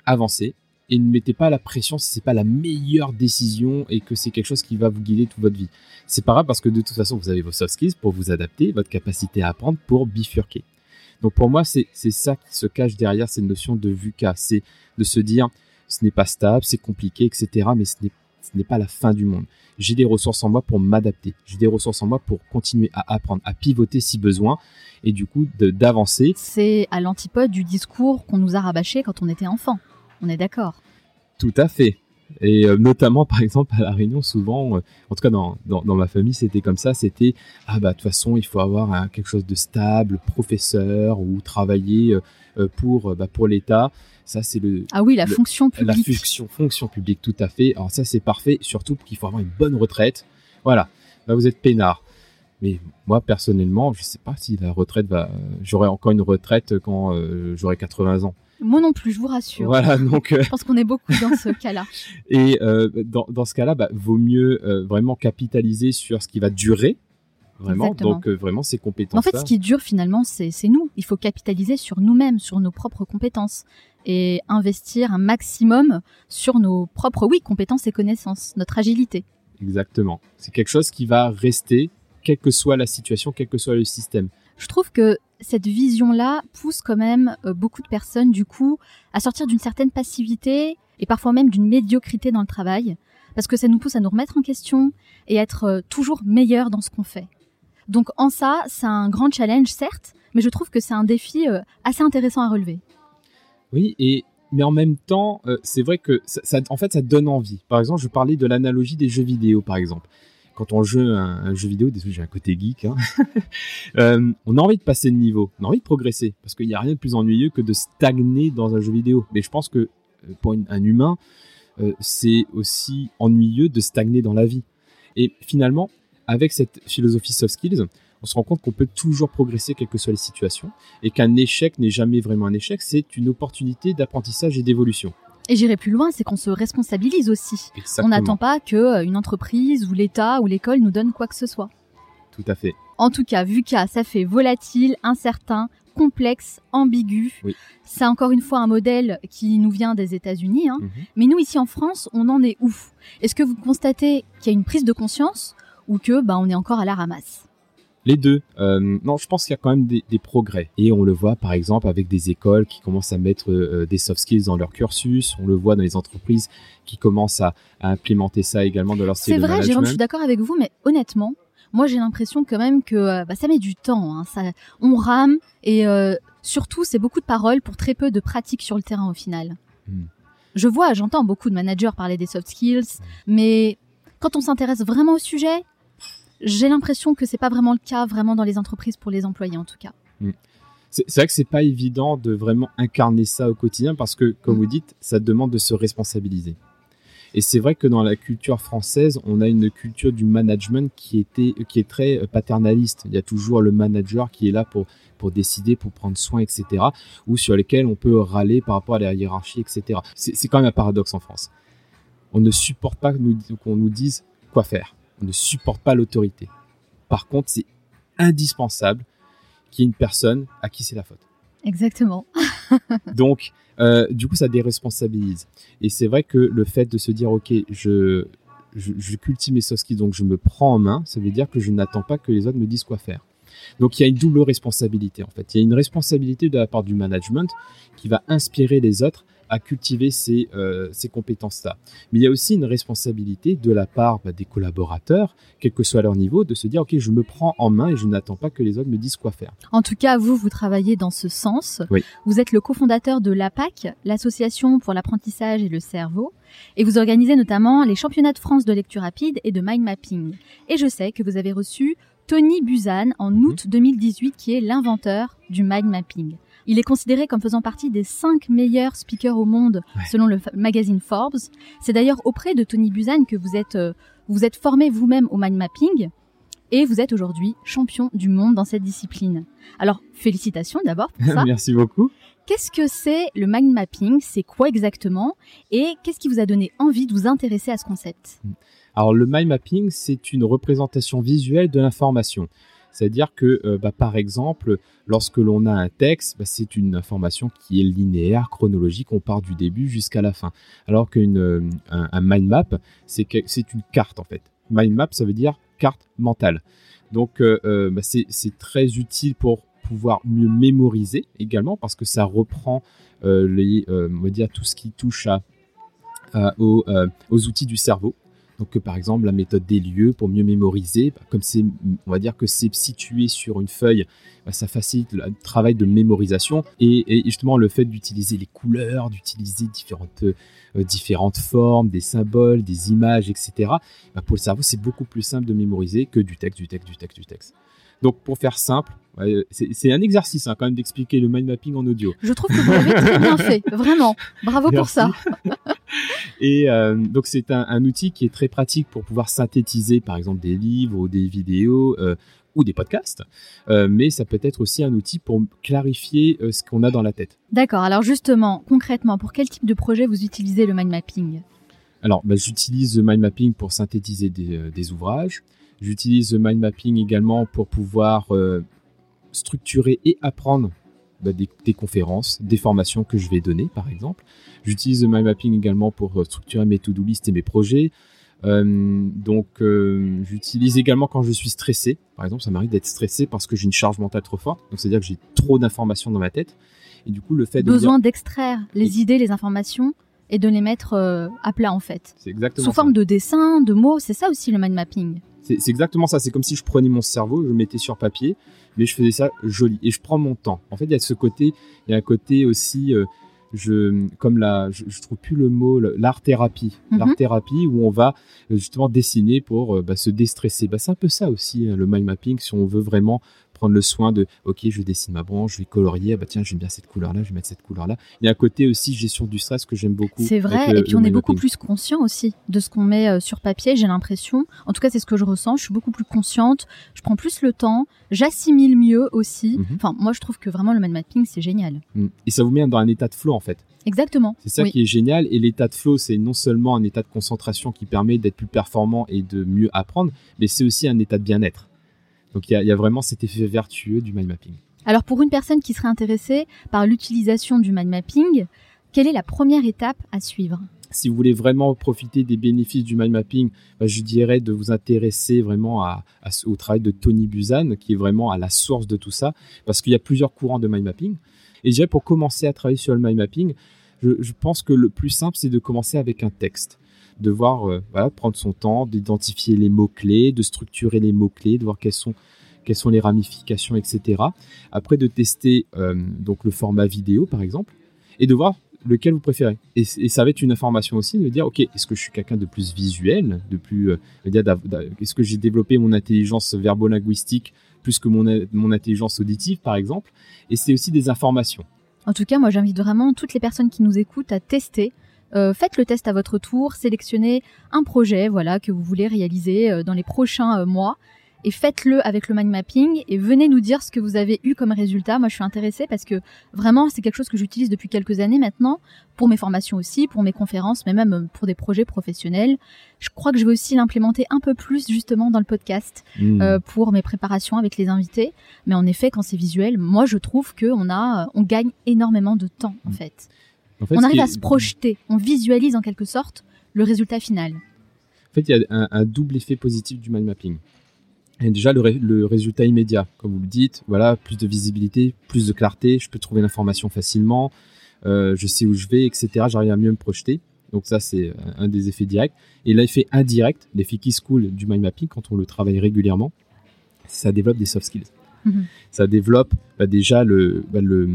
avancez, et ne mettez pas la pression si c'est pas la meilleure décision et que c'est quelque chose qui va vous guider toute votre vie. C'est pas grave parce que de toute façon vous avez vos soft skills pour vous adapter, votre capacité à apprendre pour bifurquer. Donc pour moi c'est ça qui se cache derrière cette notion de VUCA, c'est de se dire ce n'est pas stable, c'est compliqué, etc. Mais ce n'est ce n'est pas la fin du monde. J'ai des ressources en moi pour m'adapter. J'ai des ressources en moi pour continuer à apprendre, à pivoter si besoin, et du coup de- d'avancer. C'est à l'antipode du discours qu'on nous a rabâché quand on était enfant. On est d'accord. Tout à fait. Et euh, notamment, par exemple, à la Réunion, souvent, euh, en tout cas dans, dans, dans ma famille, c'était comme ça. C'était ah bah de toute façon, il faut avoir quelque chose de stable, professeur ou travailler euh, pour bah, pour l'État. Ça, c'est le Ah oui, la Le- fonction la publique. fonction fonction publique, tout à fait. Alors ça, c'est parfait. Surtout qu'il faut avoir une bonne retraite. Voilà. Là, vous êtes peinard. Mais moi, personnellement, je sais pas si la retraite va. J'aurai encore une retraite quand j'aurai 80 ans. Moi non plus, je vous rassure. Voilà, donc. je pense qu'on est beaucoup dans ce *laughs* cas-là. Et dans, dans, ce cas-là, bah, vaut mieux vraiment capitaliser sur ce qui va durer Vraiment, donc euh, vraiment ces compétences. En fait, ce qui dure finalement, c'est nous. Il faut capitaliser sur nous-mêmes, sur nos propres compétences et investir un maximum sur nos propres, oui, compétences et connaissances, notre agilité. Exactement. C'est quelque chose qui va rester, quelle que soit la situation, quel que soit le système. Je trouve que cette vision-là pousse quand même euh, beaucoup de personnes, du coup, à sortir d'une certaine passivité et parfois même d'une médiocrité dans le travail, parce que ça nous pousse à nous remettre en question et être euh, toujours meilleurs dans ce qu'on fait. Donc en ça, c'est un grand challenge, certes, mais je trouve que c'est un défi euh, assez intéressant à relever. Oui, et mais en même temps, c'est vrai que ça, en fait, ça donne envie. Par exemple, je parlais de l'analogie des jeux vidéo, par exemple. Quand on joue un, jeu vidéo, désolé, j'ai un côté geek, hein, *laughs* euh, on a envie de passer de niveau, on a envie de progresser, parce qu'il n'y a rien de plus ennuyeux que de stagner dans un jeu vidéo. Mais je pense que pour un humain, c'est aussi ennuyeux de stagner dans la vie. Et finalement, avec cette philosophie soft skills, on se rend compte qu'on peut toujours progresser quelles que soient les situations et qu'un échec n'est jamais vraiment un échec, c'est une opportunité d'apprentissage et d'évolution. Et j'irai plus loin, c'est qu'on se responsabilise aussi. On n'attend pas que euh, une entreprise ou l'État ou l'école nous donne quoi que ce soit. Tout à fait. En tout cas, VUCA, ça fait volatile, incertain, complexe, ambigu. C'est encore une fois un modèle qui nous vient des États-Unis. Hein. Mhm. Mais nous, ici en France, on en est où? Est-ce que vous constatez qu'il y a une prise de conscience ou que bah, on est encore à la ramasse? Les deux. Euh, non, je pense qu'il y a quand même des, progrès. Et on le voit par exemple avec des écoles qui commencent à mettre euh, des soft skills dans leur cursus. On le voit dans les entreprises qui commencent à, implémenter ça également dans leur C'est vrai, Jérôme, je suis d'accord avec vous, mais honnêtement, moi j'ai l'impression quand même que euh, bah, ça met du temps. Hein. Ça, on rame et surtout c'est beaucoup de paroles pour très peu de pratiques sur le terrain au final. Hmm. Je vois, j'entends beaucoup de managers parler des soft skills, hmm. mais quand on s'intéresse vraiment au sujet, j'ai l'impression que c'est pas vraiment le cas vraiment dans les entreprises pour les employés en tout cas. Mm. C'est vrai que c'est pas évident de vraiment incarner ça au quotidien parce que, comme mm. vous dites, ça demande de se responsabiliser. Et c'est vrai que dans la culture française, on a une culture du management qui, était, qui est très euh, paternaliste. Il y a toujours le manager qui est là pour, pour décider, pour prendre soin, etc. Ou sur lesquels on peut râler par rapport à la hiérarchie, etc. C'est quand même un paradoxe en France. On ne supporte pas qu'on nous dise quoi faire on ne supporte pas l'autorité. Par contre, c'est indispensable qu'il y ait une personne à qui c'est la faute. Exactement. *laughs* Donc, euh, du coup, ça déresponsabilise. Et c'est vrai que le fait de se dire, ok, je, je, cultive mes soft skills, donc je me prends en main, ça veut dire que je n'attends pas que les autres me disent quoi faire. Donc il y a une double responsabilité en fait. Il y a une responsabilité de la part du management qui va inspirer les autres à cultiver ces, euh, ces compétences-là. Mais il y a aussi une responsabilité de la part bah, des collaborateurs, quel que soit leur niveau, de se dire, OK, je me prends en main et je n'attends pas que les autres me disent quoi faire. En tout cas, vous, vous travaillez dans ce sens. Oui. Vous êtes le cofondateur de l'APAC, l'Association pour l'apprentissage et le cerveau, et vous organisez notamment les championnats de France de lecture rapide et de mind mapping. Et je sais que vous avez reçu Tony Buzan en mhm. août 2018, qui est l'inventeur du mind mapping. Il est considéré comme faisant partie des cinq meilleurs speakers au monde selon le magazine Forbes. C'est d'ailleurs auprès de Tony Buzan que vous êtes, euh, vous êtes formé vous-même au mind mapping et vous êtes aujourd'hui champion du monde dans cette discipline. Alors, félicitations d'abord pour *laughs* ça. Merci beaucoup. Qu'est-ce que c'est le mind mapping? C'est quoi exactement? Et qu'est-ce qui vous a donné envie de vous intéresser à ce concept? Alors, le mind mapping, c'est une représentation visuelle de l'information. C'est-à-dire que, euh, bah, par exemple, lorsque l'on a un texte, bah, c'est une information qui est linéaire, chronologique, on part du début jusqu'à la fin. Alors qu'un euh, un, mind map, c'est une carte en fait. Mind map, ça veut dire carte mentale. Donc, euh, bah, c'est très utile pour pouvoir mieux mémoriser également parce que ça reprend les, on va dire tout ce qui touche aux, outils du cerveau. Donc, par exemple, la méthode des lieux pour mieux mémoriser, bah, comme c'est, on va dire que c'est situé sur une feuille, bah, ça facilite le travail de mémorisation et, justement le fait d'utiliser les couleurs, d'utiliser différentes, euh, différentes formes, des symboles, des images, etc. Bah, pour le cerveau, c'est beaucoup plus simple de mémoriser que du texte, du texte, du texte, du texte. Donc, pour faire simple, c'est un exercice hein, quand même d'expliquer le mind mapping en audio. Je trouve que vous l'avez très bien fait, *laughs* vraiment. Bravo pour ça. Et euh, donc c'est un, outil qui est très pratique pour pouvoir synthétiser par exemple des livres ou des vidéos euh, ou des podcasts, euh, mais ça peut être aussi un outil pour clarifier ce qu'on a dans la tête. D'accord, alors justement, concrètement, pour quel type de projet vous utilisez le mind mapping? Alors bah, j'utilise le mind mapping pour synthétiser des, des ouvrages, j'utilise le mind mapping également pour pouvoir structurer et apprendre bah, des, conférences, des formations que je vais donner, par exemple. J'utilise le mind mapping également pour euh, structurer mes to-do list et mes projets. Euh, donc, euh, j'utilise également quand je suis stressé. Par exemple, ça m'arrive d'être stressé parce que j'ai une charge mentale trop forte. Donc, c'est-à-dire que j'ai trop d'informations dans ma tête. Et du coup, le fait de besoin d'extraire les idées, les informations et de les mettre à plat en fait. C'est exactement sous forme de dessin, de mots. C'est ça aussi le mind mapping. C'est exactement ça. C'est comme si je prenais mon cerveau, je le mettais sur papier, mais je faisais ça joli et je prends mon temps. En fait, il y a ce côté, il y a un côté aussi, euh, je, comme la, je, trouve plus le mot, l'art thérapie, mhm. l'art thérapie où on va euh, justement dessiner pour euh, bah, se déstresser. Bah, c'est un peu ça aussi le mind mapping si on veut vraiment prendre le soin de, ok, je dessine ma branche, je vais colorier, ah bah tiens, j'aime bien cette couleur-là, je vais mettre cette couleur-là. Il y a un côté aussi gestion du stress que j'aime beaucoup. C'est vrai, et puis on est beaucoup plus conscient aussi de ce qu'on met euh, sur papier, j'ai l'impression. En tout cas, c'est ce que je ressens, je suis beaucoup plus consciente, je prends plus le temps, j'assimile mieux aussi. Mhm. Enfin, moi, je trouve que vraiment le mind mapping, c'est génial. Mm. Et ça vous met dans un état de flow, en fait. Exactement. C'est ça qui est génial. Et l'état de flow, c'est non seulement un état de concentration qui permet d'être plus performant et de mieux apprendre, mais c'est aussi un état de bien-être. Donc il y, a, vraiment cet effet vertueux du mind mapping. Alors pour une personne qui serait intéressée par l'utilisation du mind mapping, quelle est la première étape à suivre? Si vous voulez vraiment profiter des bénéfices du mind mapping, bah, je dirais de vous intéresser vraiment au travail de Tony Buzan, qui est vraiment à la source de tout ça, parce qu'il y a plusieurs courants de mind mapping. Et je dirais pour commencer à travailler sur le mind mapping, je pense que le plus simple, c'est de commencer avec un texte de voir, euh, prendre son temps, d'identifier les mots-clés, de structurer les mots-clés, de voir quelles sont, quelles sont les ramifications, etc. Après, de tester euh, donc le format vidéo, par exemple, et de voir lequel vous préférez. Et, ça va être une information aussi de dire, ok, est-ce que je suis quelqu'un de plus visuel, de plus, euh, est-ce que j'ai développé mon intelligence verbo-linguistique plus que mon, mon intelligence auditive, par exemple? Et c'est aussi des informations. En tout cas, moi, j'invite vraiment toutes les personnes qui nous écoutent à tester euh, faites le test à votre tour, sélectionnez un projet voilà que vous voulez réaliser euh, dans les prochains euh, mois et faites-le avec le mind mapping et venez nous dire ce que vous avez eu comme résultat. Moi, je suis intéressée parce que vraiment, c'est quelque chose que j'utilise depuis quelques années maintenant pour mes formations aussi, pour mes conférences, mais même pour des projets professionnels. Je crois que je vais aussi l'implémenter un peu plus justement dans le podcast mmh. pour mes préparations avec les invités. Mais en effet, quand c'est visuel, moi, je trouve que on a, on gagne énormément de temps en fait on arrive à se projeter, on visualise en quelque sorte le résultat final. En fait, il y a un, double effet positif du mind mapping. Et déjà, le, résultat immédiat, comme vous le dites, voilà, plus de visibilité, plus de clarté, je peux trouver l'information facilement, euh, je sais où je vais, etc. J'arrive à mieux me projeter. Donc ça, c'est un des effets directs. Et l'effet indirect, l'effet qui se coule du mind mapping, quand on le travaille régulièrement, ça développe des soft skills. Mhm. Ça développe bah, déjà le, bah, le,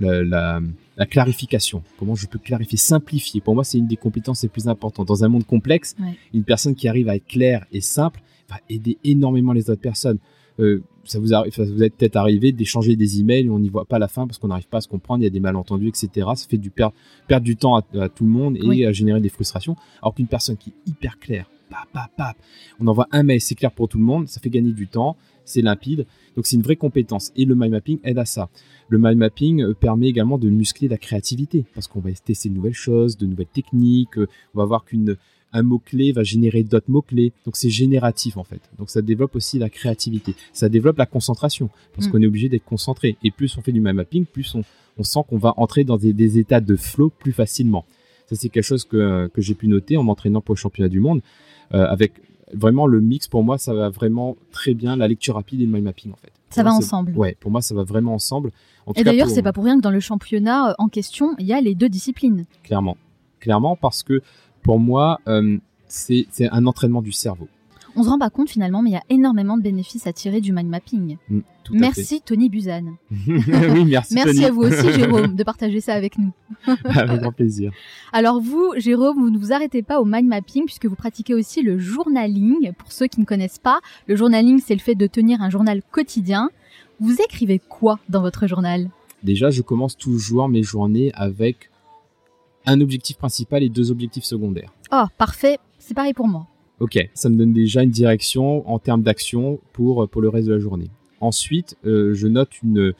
la, la clarification. Comment je peux clarifier, simplifier. Pour moi, c'est une des compétences les plus importantes. Dans un monde complexe, une personne qui arrive à être claire et simple va aider énormément les autres personnes. Euh, ça vous arrive, ça vous est peut-être arrivé d'échanger des emails, on n'y voit pas la fin parce qu'on n'arrive pas à se comprendre, il y a des malentendus, etc. Ça fait du perdre du temps à, tout le monde et à générer des frustrations. Alors qu'une personne qui est hyper claire, on envoie un mail, c'est clair pour tout le monde, ça fait gagner du temps, c'est limpide. Donc c'est une vraie compétence. Et le mind mapping aide à ça. Le mind mapping euh, permet également de muscler la créativité parce qu'on va tester de nouvelles choses, de nouvelles techniques. Euh, on va voir qu'une un mot-clé va générer d'autres mots-clés. Donc c'est génératif en fait. Donc ça développe aussi la créativité. Ça développe la concentration parce mm. qu'on est obligé d'être concentré. Et plus on fait du mind mapping, plus on, sent qu'on va entrer dans des, états de flow plus facilement. Ça c'est quelque chose que, j'ai pu noter en m'entraînant pour le championnat du monde. Euh, avec vraiment le mix pour moi ça va vraiment très bien la lecture rapide et le mind mapping en fait. Ça va ensemble. Ouais, pour moi ça va vraiment ensemble. et d'ailleurs c'est pas pour rien que dans le championnat euh, en question il y a les deux disciplines. Clairement, clairement parce que pour moi euh, c'est un entraînement du cerveau on se rend pas compte finalement, mais il y a énormément de bénéfices à tirer du mind mapping. Mm, merci Tony Buzan. *laughs* oui, merci. merci à vous aussi *laughs* Jérôme de partager ça avec nous. *laughs* avec grand plaisir. Alors vous, Jérôme, vous ne vous arrêtez pas au mind mapping puisque vous pratiquez aussi le journaling. Pour ceux qui ne connaissent pas, le journaling, c'est le fait de tenir un journal quotidien. Vous écrivez quoi dans votre journal? Déjà, je commence toujours mes journées avec un objectif principal et deux objectifs secondaires. Oh, parfait, c'est pareil pour moi. Ok, ça me donne déjà une direction en termes d'action pour, pour le reste de la journée. Ensuite, euh, je note une,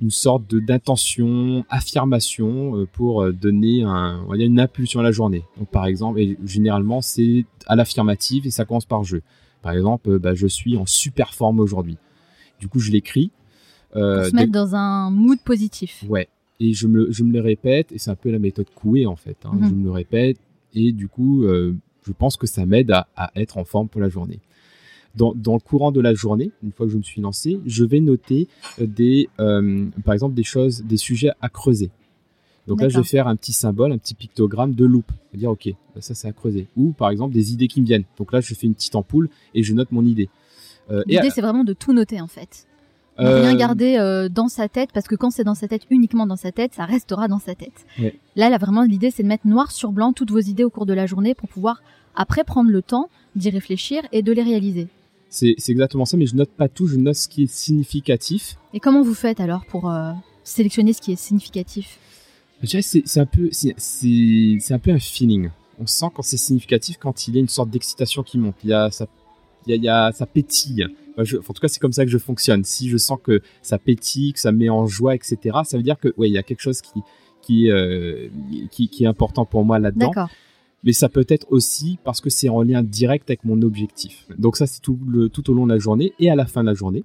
une sorte de d'intention, affirmation euh, pour euh, donner un, on va dire une impulsion à la journée. Donc par exemple, et généralement c'est à l'affirmative et ça commence par je. Par exemple, bah, je suis en super forme aujourd'hui. Du coup, je l'écris. Euh, pour se mettre dans un mood positif. Ouais. Et je me, je me le répète, et c'est un peu la méthode Coué en fait. Hein. Mhm. Je me le répète, et du coup, je pense que ça m'aide à, à, être en forme pour la journée dans, dans, le courant de la journée, une fois que je me suis lancé, je vais noter euh, des, euh, par exemple, des choses, des sujets à creuser. Donc là, je vais faire un petit symbole, un petit pictogramme de loupe. dire, OK, bah, ça, c'est à creuser. Ou, par exemple, des idées qui me viennent. Donc là, je fais une petite ampoule et je note mon idée. Euh, L'idée, c'est vraiment de tout noter, en fait. Ne rien garder dans sa tête, parce que quand c'est dans sa tête, uniquement dans sa tête, ça restera dans sa tête. Là, là, vraiment, l'idée, c'est de mettre noir sur blanc toutes vos idées au cours de la journée pour pouvoir, après, prendre le temps d'y réfléchir et de les réaliser. C'est exactement ça, mais je note pas tout, je note ce qui est significatif. Et comment vous faites alors pour euh, sélectionner ce qui est significatif? C'est un peu, c'est un peu un feeling. On sent quand c'est significatif, quand il y a une sorte d'excitation qui monte. Il y a ça, il y a, ça pétille. En tout cas, c'est comme ça que je fonctionne. Si je sens que ça pétille, que ça met en joie, etc., ça veut dire que ouais, il y a quelque chose qui qui, euh, qui, qui est important pour moi là-dedans. Mais ça peut être aussi parce que c'est en lien direct avec mon objectif. Donc ça, c'est tout, le, tout au long de la journée et à la fin de la journée,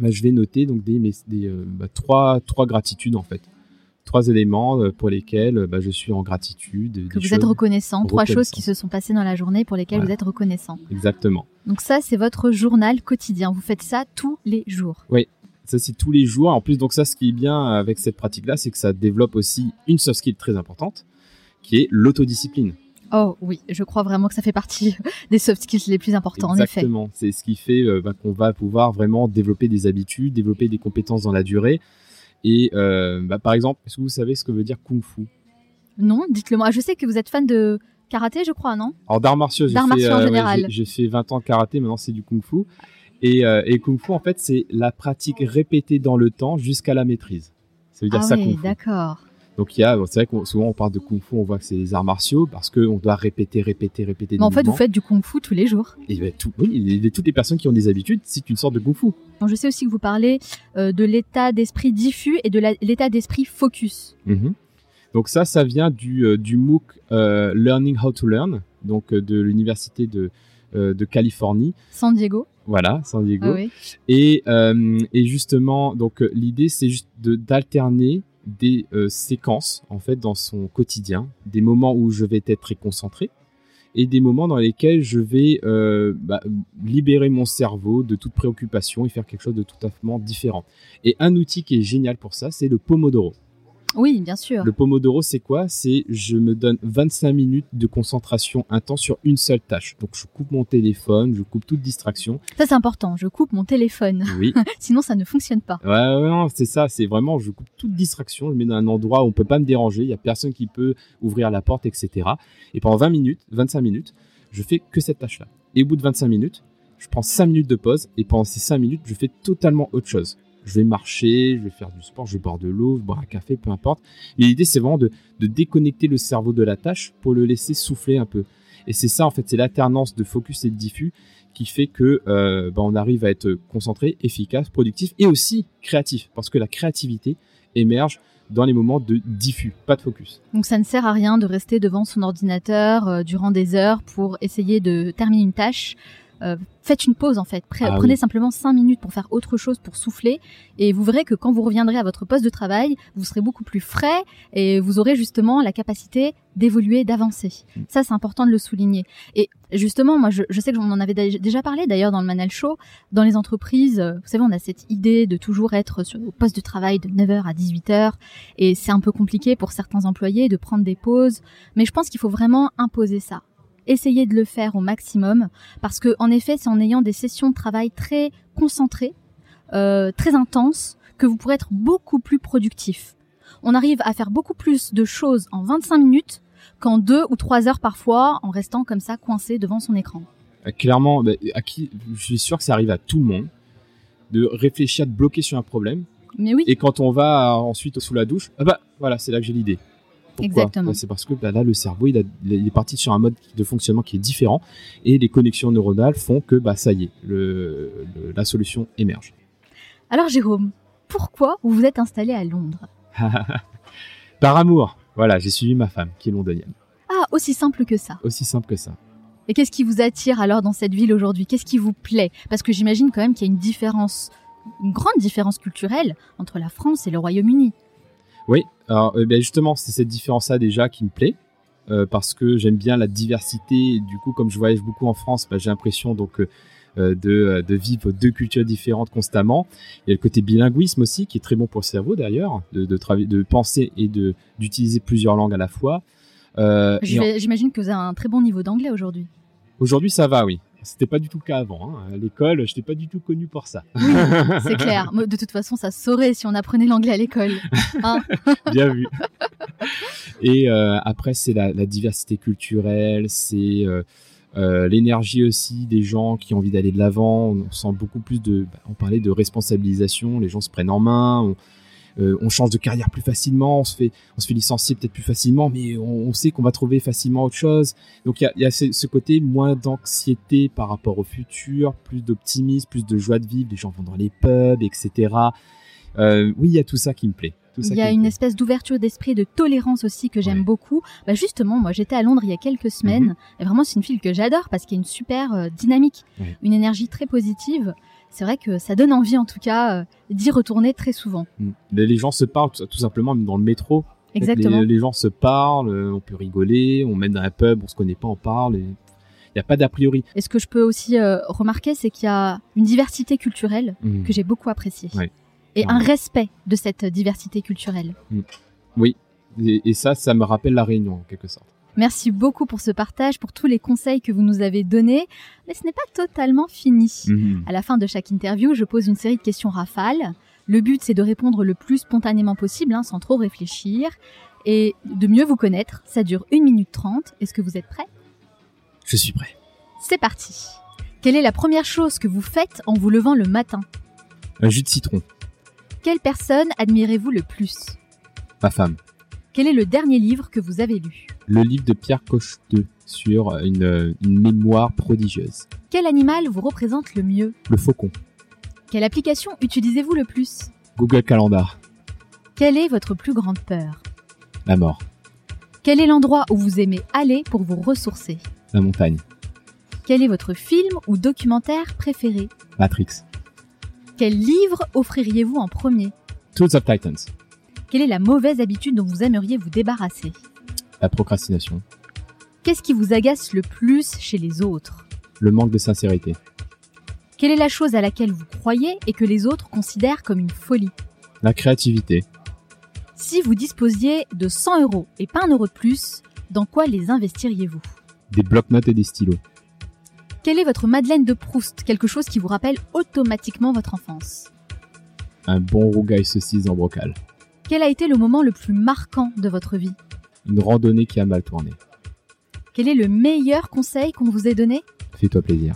bah, je vais noter donc des, des euh, bah, trois, trois gratitudes en fait. Trois éléments euh, pour lesquels bah, je suis en gratitude. Que vous êtes reconnaissant. Trois choses qui se sont passées dans la journée pour lesquelles vous êtes reconnaissant. Exactement. Donc ça, c'est votre journal quotidien. Vous faites ça tous les jours. Oui, ça c'est tous les jours. En plus, donc ça, ce qui est bien avec cette pratique-là, c'est que ça développe aussi une soft skill très importante, qui est l'autodiscipline. Oh oui, je crois vraiment que ça fait partie *laughs* des soft skills les plus importants, en effet. Exactement, c'est ce qui fait euh, bah, qu'on va pouvoir vraiment développer des habitudes, développer des compétences dans la durée. Et euh, bah, par exemple, est-ce que vous savez ce que veut dire kung fu? Non, dites-le moi. Je sais que vous êtes fan de karaté, je crois, non? Alors d'arts martiaux, j'ai fait, en euh, général. j'ai fait 20 ans de karaté, maintenant c'est du kung fu. Et, et kung fu, en fait, c'est la pratique répétée dans le temps jusqu'à la maîtrise. Ça veut dire ah ça oui, d'accord. Donc il y a, c'est vrai que souvent on parle de kung fu, on voit que c'est les arts martiaux parce qu'on doit répéter, répéter, répéter. Mais en fait, vous faites du kung fu tous les jours. Et ben, tout, oui, toutes les personnes qui ont des habitudes, c'est une sorte de kung fu. je sais aussi que vous parlez euh, de l'état d'esprit diffus et de l'état d'esprit focus. Mhm. Donc ça, ça vient du, euh, du MOOC euh, Learning How to Learn, donc de l'université de, de Californie. San Diego. Voilà, San Diego. Ah et, et justement, donc l'idée, c'est juste d'alterner des euh, séquences en fait dans son quotidien, des moments où je vais être très concentré et des moments dans lesquels je vais euh, bah, libérer mon cerveau de toute préoccupation et faire quelque chose de tout à fait différent. Et un outil qui est génial pour ça, c'est le Pomodoro. Oui, bien sûr. Le Pomodoro, c'est quoi? C'est je me donne 25 minutes de concentration intense sur une seule tâche. Donc je coupe mon téléphone, je coupe toute distraction. Ça c'est important, je coupe mon téléphone. Oui. *laughs* Sinon ça ne fonctionne pas. Ouais, ouais non, c'est ça, c'est vraiment je coupe toute distraction, je mets dans un endroit où on peut pas me déranger, il y a personne qui peut ouvrir la porte, etc. Et pendant 20 minutes, 25 minutes, je fais que cette tâche-là. Et au bout de 25 minutes, je prends 5 minutes de pause et pendant ces 5 minutes, je fais totalement autre chose je vais marcher, je vais faire du sport, je vais boire de l'eau, boire un café, peu importe. l'idée, c'est vraiment de, déconnecter le cerveau de la tâche pour le laisser souffler un peu. Et c'est ça, en fait, c'est l'alternance de focus et de diffus qui fait que euh, bah, on arrive à être concentré, efficace, productif et aussi créatif. Parce que la créativité émerge dans les moments de diffus, pas de focus. Donc ça ne sert à rien de rester devant son ordinateur euh, durant des heures pour essayer de terminer une tâche. Euh, faites une pause en fait. Ah prenez simplement 5 minutes pour faire autre chose, pour souffler, et vous verrez que quand vous reviendrez à votre poste de travail, vous serez beaucoup plus frais et vous aurez justement la capacité d'évoluer, d'avancer. Mm. Ça, c'est important de le souligner. Et justement, moi, je, sais que j'en en avais déjà parlé d'ailleurs dans le Manal Show. Dans les entreprises, euh, vous savez, on a cette idée de toujours être sur le poste de travail de 9h à 18h, et c'est un peu compliqué pour certains employés de prendre des pauses, mais je pense qu'il faut vraiment imposer ça essayez de le faire au maximum parce que en effet, c'est en ayant des sessions de travail très concentrées, euh, très intenses, que vous pourrez être beaucoup plus productif. On arrive à faire beaucoup plus de choses en 25 minutes qu'en deux ou trois heures parfois en restant comme ça coincé devant son écran. Euh, clairement, bah, à qui, je suis sûr que ça arrive à tout le monde de réfléchir, de bloquer sur un problème. Mais oui. Et quand on va ensuite sous la douche, ah bah voilà, c'est là que j'ai l'idée. Pourquoi? Exactement. C'est parce que bah, là, le cerveau, il, a- il est parti sur un mode de fonctionnement qui est différent et les connexions neuronales font que bah, ça y est, le- le- la solution émerge. Alors Jérôme, pourquoi vous vous êtes installé à Londres? *laughs* Par amour, voilà, j'ai suivi ma femme qui est londonienne. Ah, aussi simple que ça. Aussi simple que ça. Et qu'est-ce qui vous attire alors dans cette ville aujourd'hui? Qu'est-ce qui vous plaît? Parce que j'imagine quand même qu'il y a une différence, une grande différence culturelle entre la France et le Royaume-Uni. Oui, alors euh, ben, justement, c'est cette différence-là déjà qui me plaît. euh, parce que j'aime bien la diversité. Et du coup, comme je voyage beaucoup en France, bah, j'ai l'impression donc euh, de, de vivre deux cultures différentes constamment. Il y a le côté bilinguisme aussi, qui est très bon pour le cerveau d'ailleurs, de, de, penser et d'utiliser plusieurs langues à la fois. Euh, en- J'imagine que vous avez un très bon niveau d'anglais aujourd'hui. Aujourd'hui, ça va, oui. C'était pas du tout le cas avant. hein. À l'école, je n'étais pas du tout connu pour ça. C'est *laughs* clair. De toute façon, ça se saurait si on apprenait l'anglais à l'école. Hein *laughs* Bien vu. Et euh, après, c'est la, la diversité culturelle, c'est euh, euh, l'énergie aussi des gens qui ont envie d'aller de l'avant. On sent beaucoup plus de. bah, on parlait de responsabilisation. Les gens se prennent en main. On, euh, on change de carrière plus facilement. On se fait, on se fait licencier peut-être plus facilement, mais on, on sait qu'on va trouver facilement autre chose. Donc il y a, il y a ce, côté moins d'anxiété par rapport au futur, plus d'optimisme, plus de joie de vivre. Les gens vont dans les pubs, etc. Euh, oui, il y a tout ça qui me plaît. Il y a une espèce d'ouverture d'esprit, de tolérance aussi que j'aime Ouais. beaucoup. Bah justement, moi j'étais à Londres il y a quelques semaines Mhm. et vraiment c'est une ville que j'adore parce qu'il y a une super euh, dynamique, Ouais. une énergie très positive. C'est vrai que ça donne envie en tout cas euh, d'y retourner très souvent. Mm. Les, gens se parlent tout, simplement même dans le métro. Exactement. Les, les gens se parlent, euh, on peut rigoler, on mène dans un pub, on se connaît pas, on parle. et Il n'y a pas d'a priori. Et ce que je peux aussi euh, remarquer, c'est qu'il y a une diversité culturelle Mm. que j'ai beaucoup appréciée. Ouais. Et Ouais. un respect de cette diversité culturelle. Et, et ça, ça me rappelle la Réunion en quelque sorte. Merci beaucoup pour ce partage, pour tous les conseils que vous nous avez donnés. Mais ce n'est pas totalement fini. Mhm. À la fin de chaque interview, je pose une série de questions rafales. Le but, c'est de répondre le plus spontanément possible, hein, sans trop réfléchir, et de mieux vous connaître. Ça dure 1 minute 30. Est-ce que vous êtes prêts? Je suis prêt. C'est parti. Quelle est la première chose que vous faites en vous levant le matin? Un jus de citron. Quelle personne admirez-vous le plus? Ma femme. Quel est le dernier livre que vous avez lu Le livre de Pierre Cocheteux sur une, euh, une mémoire prodigieuse. Quel animal vous représente le mieux Le faucon. Quelle application utilisez-vous le plus Google Calendar. Quelle est votre plus grande peur La mort. Quel est l'endroit où vous aimez aller pour vous ressourcer La montagne. Quel est votre film ou documentaire préféré Matrix. Quel livre offririez-vous en premier Tools of Titans. Quelle est la mauvaise habitude dont vous aimeriez vous débarrasser? La procrastination. Qu'est-ce qui vous agace le plus chez les autres? Le manque de sincérité. Quelle est la chose à laquelle vous croyez et que les autres considèrent comme une folie? La créativité. Si vous disposiez de 100 euros et pas un euro de plus, dans quoi les investiriez-vous? Des blocs-notes et des stylos. Quelle est votre Madeleine de Proust Quelque chose qui vous rappelle automatiquement votre enfance? Un bon rougail saucisse en brocal. Quel a été le moment le plus marquant de votre vie? Une randonnée qui a mal tourné. Quel est le meilleur conseil qu'on vous ait donné? Fais-toi plaisir.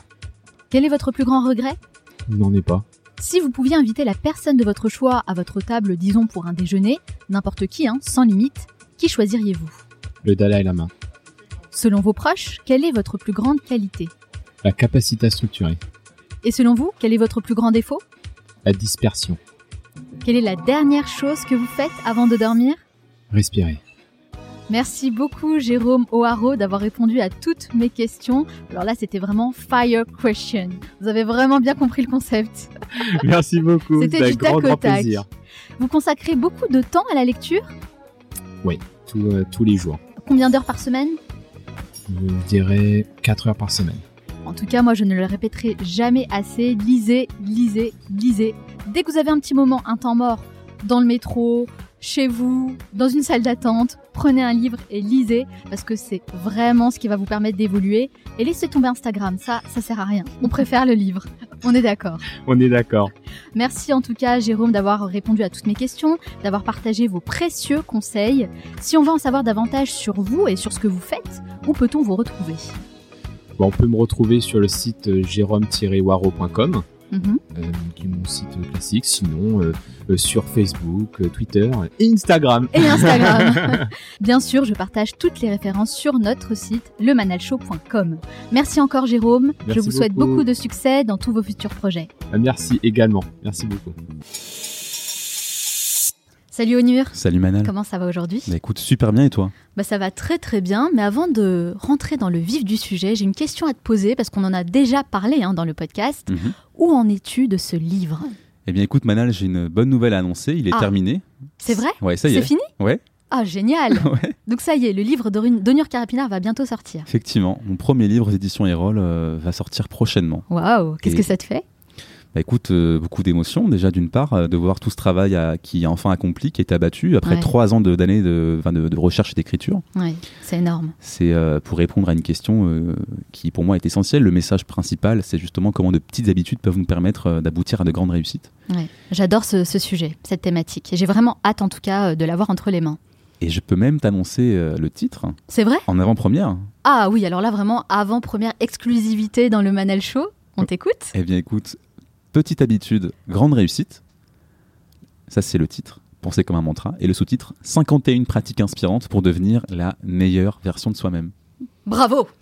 Quel est votre plus grand regret? N'en est pas. Si vous pouviez inviter la personne de votre choix à votre table, disons pour un déjeuner, n'importe qui, hein, sans limite, qui choisiriez-vous? Le Dalai Lama. Selon vos proches, quelle est votre plus grande qualité? La capacité à structurer. Et selon vous, quel est votre plus grand défaut? La dispersion. Quelle est la dernière chose que vous faites avant de dormir? Respirer. Merci beaucoup Jérôme O'Haraud d'avoir répondu à toutes mes questions. Alors là, c'était vraiment fire question. Vous avez vraiment bien compris le concept. *laughs* Merci beaucoup. C'était du grand, tac grand plaisir. Vous consacrez beaucoup de temps à la lecture? Tout, euh, tous les jours. Combien d'heures par semaine? Je dirais 4 heures par semaine. En tout cas, moi, je ne le répéterai jamais assez. Lisez, lisez, lisez. Dès que vous avez un petit moment, un temps mort, dans le métro, chez vous, dans une salle d'attente, prenez un livre et lisez, parce que c'est vraiment ce qui va vous permettre d'évoluer. Et laissez tomber Instagram, ça, ça sert à rien. On préfère le livre. On est d'accord. On est d'accord. Merci en tout cas, Jérôme, d'avoir répondu à toutes mes questions, d'avoir partagé vos précieux conseils. Si on veut en savoir davantage sur vous et sur ce que vous faites, où peut-on vous retrouver? Bon, on peut me retrouver sur le site jérôme-waro.com Qui est mon site classique. Sinon, euh, euh, sur Facebook, euh, Twitter et Instagram. Et Instagram. *laughs* *laughs* Bien sûr, je partage toutes les références sur notre site lemanalshow.com. Merci encore Jérôme. je vous souhaite beaucoup. beaucoup de succès dans tous vos futurs projets. Ah, Merci également. Merci beaucoup. Salut Onur. Salut Manal. Comment ça va aujourd'hui Bah écoute, super bien et toi Bah ça va très très bien, mais avant de rentrer dans le vif du sujet, j'ai une question à te poser parce qu'on en a déjà parlé hein, dans le podcast. Mhm. Où en es-tu de ce livre? Eh bien écoute Manal, j'ai une bonne nouvelle à annoncer, il est Ah. terminé. C'est vrai? Ouais, ça y C'est est. fini? Ouais, Ah génial *laughs* ouais. Donc ça y est, le livre d'Onur Carapinard va bientôt sortir. Effectivement, mon premier livre aux éditions Erol euh, va sortir prochainement. Waouh Qu'est-ce que ça te fait? Bah écoute, euh, beaucoup d'émotions déjà d'une part, euh, de voir tout ce travail à- qui est enfin accompli, qui est abattu après Ouais. trois ans de- d'années de, enfin, de, de recherche et d'écriture. Ouais, c'est énorme. C'est euh, pour répondre à une question qui pour moi est essentielle. Le message principal, c'est justement comment de petites habitudes peuvent nous permettre d'aboutir à de grandes réussites. Ouais. J'adore ce, ce sujet, cette thématique. J'ai vraiment hâte en tout cas de l'avoir entre les mains. Et je peux même t'annoncer le titre C'est vrai? En avant-première. Ah oui, alors là vraiment avant-première exclusivité dans le Manal Show. On t'écoute? Eh bien écoute, petite habitude, grande réussite. Ça c'est le titre, pensez comme un mantra. Et le sous-titre, 51 pratiques inspirantes pour devenir la meilleure version de soi-même. Bravo *laughs*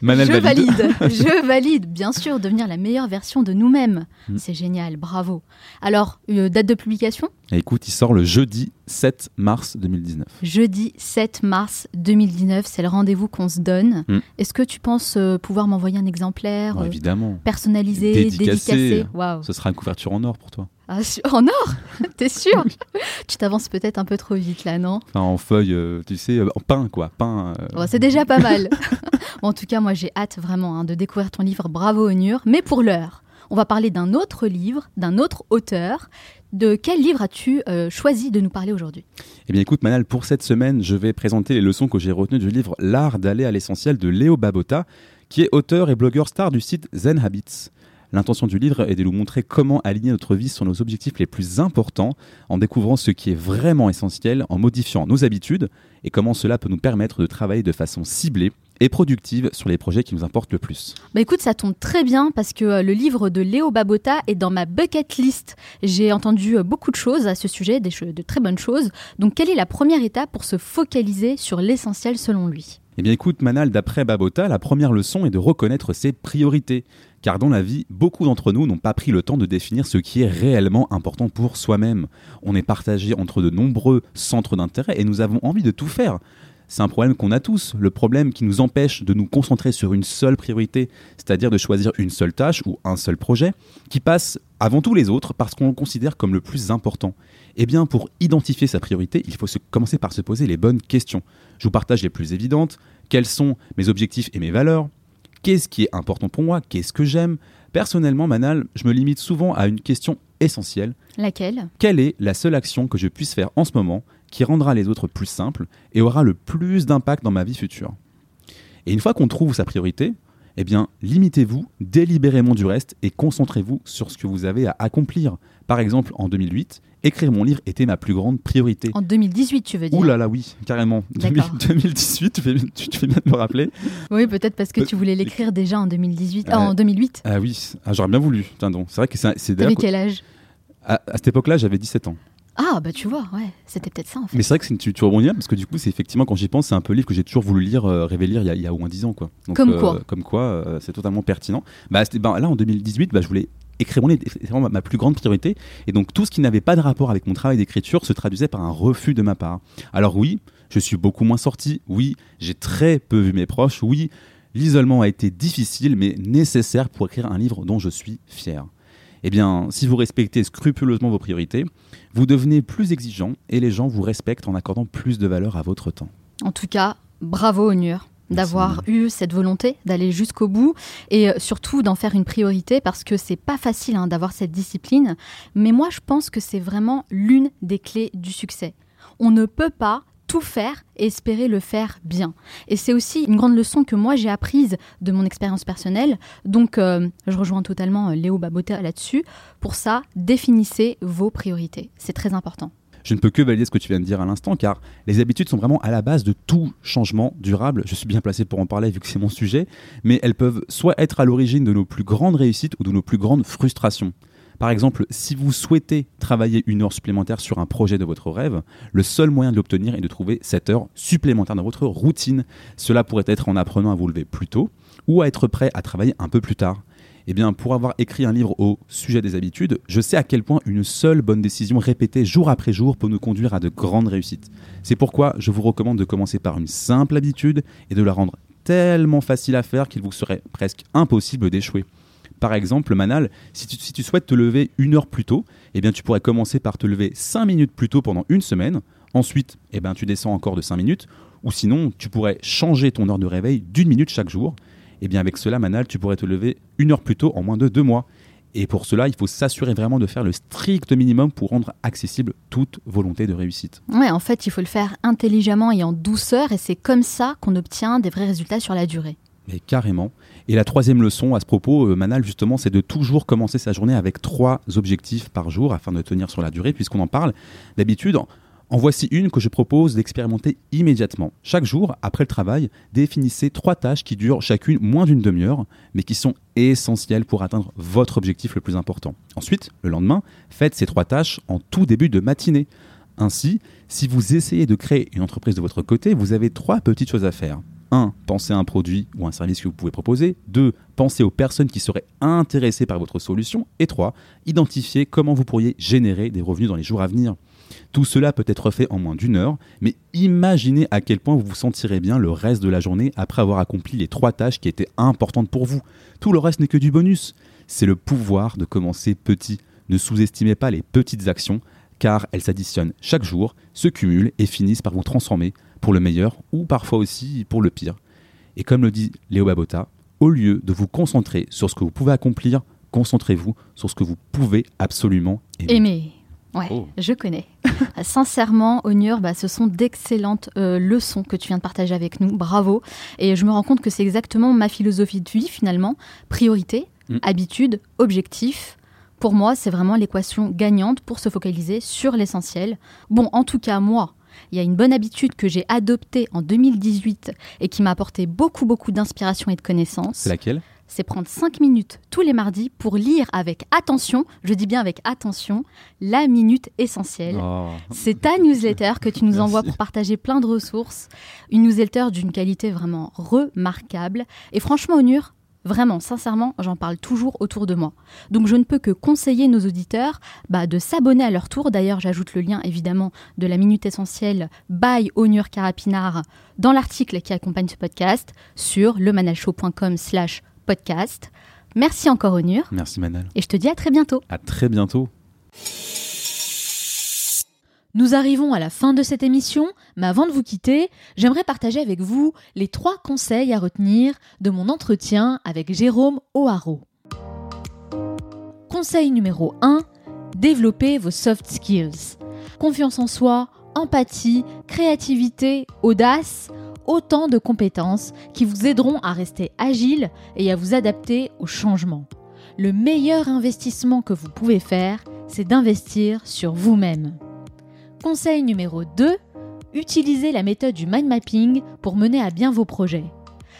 Je valide. valide, *laughs* je valide. Bien sûr, devenir la meilleure version de nous-mêmes. Mm. C'est génial, bravo. Alors, euh, date de publication? Et écoute, il sort le jeudi 7 mars 2019. Jeudi 7 mars 2019, c'est le rendez-vous qu'on se donne. Mm. Est-ce que tu penses euh, pouvoir m'envoyer un exemplaire Bon, euh, évidemment, personnalisé, Dédicacé. dédicacé? Ce sera une couverture en or pour toi. Ah, en or? *laughs* T'es sûr? Tu t'avances peut-être un peu trop vite là, non? Enfin, en feuille, euh, tu sais, en pain quoi, pain. Bon, C'est déjà pas mal. Bon, *laughs* en tout cas, moi j'ai hâte vraiment hein, de découvrir ton livre Bravo Onur. Mais pour l'heure, on va parler d'un autre livre, d'un autre auteur. De quel livre as-tu euh, choisi de nous parler aujourd'hui? Eh bien écoute Manal, pour cette semaine, je vais présenter les leçons que j'ai retenues du livre L'art d'aller à l'essentiel de Léo Babota, qui est auteur et blogueur star du site Zen Habits. L'intention du livre est de nous montrer comment aligner notre vie sur nos objectifs les plus importants, en découvrant ce qui est vraiment essentiel, en modifiant nos habitudes, et comment cela peut nous permettre de travailler de façon ciblée et productive sur les projets qui nous importent le plus. Bah écoute, ça tombe très bien parce que euh, le livre de Léo Babota est dans ma bucket list. J'ai entendu euh, beaucoup de choses à ce sujet, des de très bonnes choses. Donc quelle est la première étape pour se focaliser sur l'essentiel selon lui? Eh bien écoute Manal, d'après Babota, la première leçon est de reconnaître ses priorités. Car dans la vie, beaucoup d'entre nous n'ont pas pris le temps de définir ce qui est réellement important pour soi-même. On est partagé entre de nombreux centres d'intérêt et nous avons envie de tout faire. C'est un problème qu'on a tous, le problème qui nous empêche de nous concentrer sur une seule priorité, c'est-à-dire de choisir une seule tâche ou un seul projet, qui passe avant tous les autres parce qu'on le considère comme le plus important. Eh bien, pour identifier sa priorité, il faut se- commencer par se poser les bonnes questions. Je vous partage les plus évidentes. Quels sont mes objectifs et mes valeurs? Qu'est-ce qui est important pour moi? Qu'est-ce que j'aime? Personnellement, Manal, je me limite souvent à une question essentielle. Laquelle? Quelle est la seule action que je puisse faire en ce moment qui rendra les autres plus simples et aura le plus d'impact dans ma vie future Et une fois qu'on trouve sa priorité, eh bien, limitez-vous délibérément du reste et concentrez-vous sur ce que vous avez à accomplir. Par exemple, en 2008, écrire mon livre était ma plus grande priorité. En 2018, tu veux dire? Ouh là là, oui, carrément. D'accord. *laughs* 2018, tu fais, tu, tu fais bien de me rappeler. Oui, peut-être parce que Euh, tu voulais l'écrire déjà en 2018, euh, ah, en 2008. Ah oui, ah, j'aurais bien voulu. Tiens donc, c'est vrai que c'est d'ailleurs quel âge? À, à cette époque-là, j'avais 17 ans. Ah, bah tu vois, ouais, c'était peut-être ça en fait. Mais c'est vrai que tu, tu rebondis là, parce que du coup, c'est effectivement, quand j'y pense, c'est un peu le livre que j'ai toujours voulu lire, euh, rêver lire il y, a, il y a au moins 10 ans. Quoi. Donc, Comme euh, quoi. Comme quoi, euh, c'est totalement pertinent. Bah, c'était- bah, là, en 2018, bah, je voulais écrire mon livre, c'est vraiment ma, ma plus grande priorité. Et donc, tout ce qui n'avait pas de rapport avec mon travail d'écriture se traduisait par un refus de ma part. Alors oui, je suis beaucoup moins sorti. Oui, j'ai très peu vu mes proches. Oui, l'isolement a été difficile, mais nécessaire pour écrire un livre dont je suis fier. Eh bien, si vous respectez scrupuleusement vos priorités, vous devenez plus exigeant et les gens vous respectent en accordant plus de valeur à votre temps. En tout cas, bravo Onur d'avoir eu cette volonté d'aller jusqu'au bout et euh, surtout d'en faire une priorité parce que c'est pas facile hein, d'avoir cette discipline. Mais moi, je pense que c'est vraiment l'une des clés du succès. On ne peut pas tout faire et espérer le faire bien. Et c'est aussi une grande leçon que moi j'ai apprise de mon expérience personnelle. Donc, euh, je rejoins totalement euh, Léo Babota là-dessus. Pour ça, définissez vos priorités. C'est très important. Je ne peux que valider ce que tu viens de dire à l'instant, car les habitudes sont vraiment à la base de tout changement durable. Je suis bien placé pour en parler vu que c'est mon sujet, mais elles peuvent soit être à l'origine de nos plus grandes réussites ou de nos plus grandes frustrations. Par exemple, si vous souhaitez travailler une heure supplémentaire sur un projet de votre rêve, le seul moyen de l'obtenir est de trouver cette heure supplémentaire dans votre routine. Cela pourrait être en apprenant à vous lever plus tôt ou à être prêt à travailler un peu plus tard. Eh bien, pour avoir écrit un livre au sujet des habitudes, je sais à quel point une seule bonne décision répétée jour après jour peut nous conduire à de grandes réussites. C'est pourquoi je vous recommande de commencer par une simple habitude et de la rendre tellement facile à faire qu'il vous serait presque impossible d'échouer. Par exemple, Manal, si tu, souhaites te lever une heure plus tôt, eh bien, tu pourrais commencer par te lever 5 minutes plus tôt pendant une semaine. Ensuite, eh bien, tu descends encore de 5 minutes. Ou sinon, tu pourrais changer ton heure de réveil d'une minute chaque jour. Eh bien, avec cela, Manal, tu pourrais te lever une heure plus tôt en moins de deux mois. Et pour cela, il faut s'assurer vraiment de faire le strict minimum pour rendre accessible toute volonté de réussite. Ouais, en fait, il faut le faire intelligemment et en douceur, et c'est comme ça qu'on obtient des vrais résultats sur la durée. Mais carrément. Et la troisième leçon à ce propos, euh, Manal, justement, c'est de toujours commencer sa journée avec trois objectifs par jour afin de tenir sur la durée, puisqu'on en parle. D'habitude, en voici une que je propose d'expérimenter immédiatement. Chaque jour, après le travail, définissez trois tâches qui durent chacune moins d'une demi-heure, mais qui sont essentielles pour atteindre votre objectif le plus important. Ensuite, le lendemain, faites ces trois tâches en tout début de matinée. Ainsi, si vous essayez de créer une entreprise de votre côté, vous avez trois petites choses à faire. 1. Pensez à un produit ou un service que vous pouvez proposer. 2. Pensez aux personnes qui seraient intéressées par votre solution. Et 3. Identifiez comment vous pourriez générer des revenus dans les jours à venir. Tout cela peut être fait en moins d'une heure, mais imaginez à quel point vous vous sentirez bien le reste de la journée après avoir accompli les trois tâches qui étaient importantes pour vous. Tout le reste n'est que du bonus. C'est le pouvoir de commencer petit. Ne sous-estimez pas les petites actions, car elles s'additionnent chaque jour, se cumulent et finissent par vous transformer pour le meilleur ou parfois aussi pour le pire. Et comme le dit Léo Babota, au lieu de vous concentrer sur ce que vous pouvez accomplir, concentrez-vous sur ce que vous pouvez absolument aimer. aimer. Ouais, oh. je connais. *laughs* Sincèrement, Onur, bah, ce sont d'excellentes euh, leçons que tu viens de partager avec nous. Bravo. Et je me rends compte que c'est exactement ma philosophie de vie finalement. Priorité, mm. habitude, objectif. Pour moi, c'est vraiment l'équation gagnante pour se focaliser sur l'essentiel. Bon, en tout cas, moi, il y a une bonne habitude que j'ai adoptée en 2018 et qui m'a apporté beaucoup, beaucoup d'inspiration et de connaissances. C'est laquelle? C'est prendre 5 minutes tous les mardis pour lire avec attention, je dis bien avec attention, la minute essentielle. Oh. C'est ta newsletter que tu nous envoies pour partager plein de ressources. Une newsletter d'une qualité vraiment remarquable. Et franchement, Onur, Vraiment, sincèrement, j'en parle toujours autour de moi. Donc je ne peux que conseiller nos auditeurs bah, de s'abonner à leur tour. D'ailleurs, j'ajoute le lien évidemment de la Minute Essentielle by Onur Carapinard dans l'article qui accompagne ce podcast sur lemanalshow.com slash podcast. Merci encore Onur. Merci Manal. Et je te dis à très bientôt. À très bientôt. Nous arrivons à la fin de cette émission, mais avant de vous quitter, j'aimerais partager avec vous les trois conseils à retenir de mon entretien avec Jérôme O'Haraud. Conseil numéro 1, développez vos soft skills. Confiance en soi, empathie, créativité, audace, autant de compétences qui vous aideront à rester agile et à vous adapter aux changements. Le meilleur investissement que vous pouvez faire, c'est d'investir sur vous-même. Conseil numéro 2, utilisez la méthode du mind mapping pour mener à bien vos projets.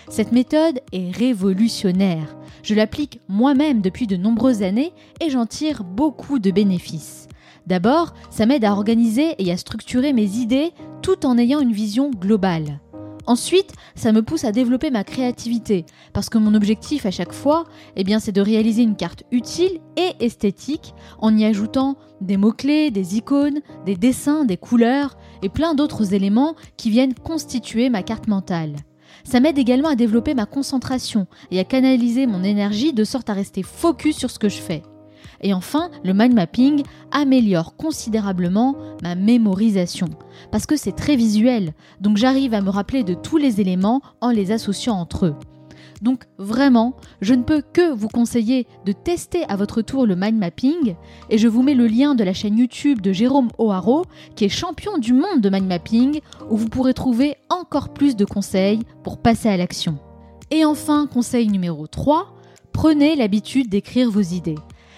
Cette méthode est révolutionnaire. Je l'applique moi-même depuis de nombreuses années et j'en tire beaucoup de bénéfices. D'abord, ça m'aide à organiser et à structurer mes idées tout en ayant une vision globale. Ensuite, ça me pousse à développer ma créativité, parce que mon objectif à chaque fois, eh c'est de réaliser une carte utile et esthétique en y ajoutant des mots-clés, des icônes, des dessins, des couleurs et plein d'autres éléments qui viennent constituer ma carte mentale. Ça m'aide également à développer ma concentration et à canaliser mon énergie de sorte à rester focus sur ce que je fais. Et enfin, le mind mapping améliore considérablement ma mémorisation, parce que c'est très visuel, donc j'arrive à me rappeler de tous les éléments en les associant entre eux. Donc vraiment, je ne peux que vous conseiller de tester à votre tour le mind mapping et je vous mets le lien de la chaîne YouTube de Jérôme O'Haraud qui est champion du monde de mind mapping où vous pourrez trouver encore plus de conseils pour passer à l'action. Et enfin, conseil numéro 3, prenez l'habitude d'écrire vos idées.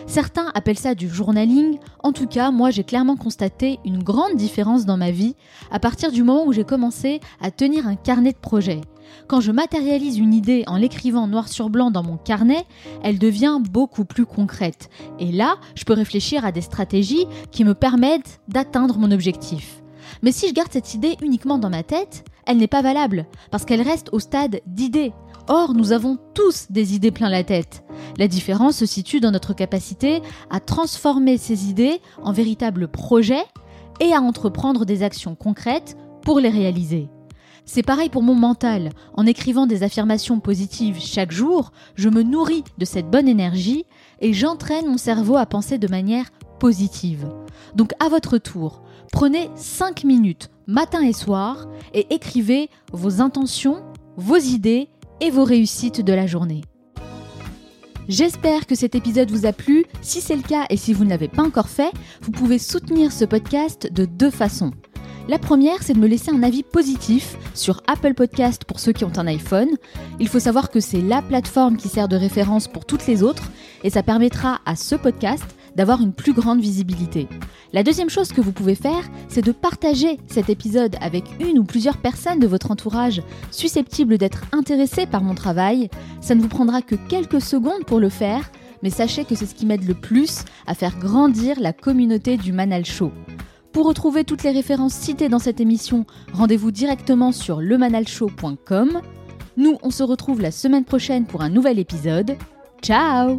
Certains appellent ça du journaling, en tout cas moi j'ai clairement constaté une grande différence dans ma vie à partir du moment où j'ai commencé à tenir un carnet de projet. Quand je matérialise une idée en l'écrivant noir sur blanc dans mon carnet, elle devient beaucoup plus concrète. Et là, je peux réfléchir à des stratégies qui me permettent d'atteindre mon objectif. Mais si je garde cette idée uniquement dans ma tête, elle n'est pas valable, parce qu'elle reste au stade d'idée. Or, nous avons tous des idées plein la tête. La différence se situe dans notre capacité à transformer ces idées en véritables projets et à entreprendre des actions concrètes pour les réaliser. C'est pareil pour mon mental. En écrivant des affirmations positives chaque jour, je me nourris de cette bonne énergie et j'entraîne mon cerveau à penser de manière positive. Donc à votre tour, prenez 5 minutes matin et soir et écrivez vos intentions, vos idées et vos réussites de la journée. J'espère que cet épisode vous a plu. Si c'est le cas et si vous ne l'avez pas encore fait, vous pouvez soutenir ce podcast de deux façons. La première, c'est de me laisser un avis positif sur Apple Podcast pour ceux qui ont un iPhone. Il faut savoir que c'est la plateforme qui sert de référence pour toutes les autres et ça permettra à ce podcast d'avoir une plus grande visibilité. La deuxième chose que vous pouvez faire, c'est de partager cet épisode avec une ou plusieurs personnes de votre entourage susceptibles d'être intéressées par mon travail. Ça ne vous prendra que quelques secondes pour le faire, mais sachez que c'est ce qui m'aide le plus à faire grandir la communauté du Manal Show. Pour retrouver toutes les références citées dans cette émission, rendez-vous directement sur lemanalshow.com. Nous, on se retrouve la semaine prochaine pour un nouvel épisode. Ciao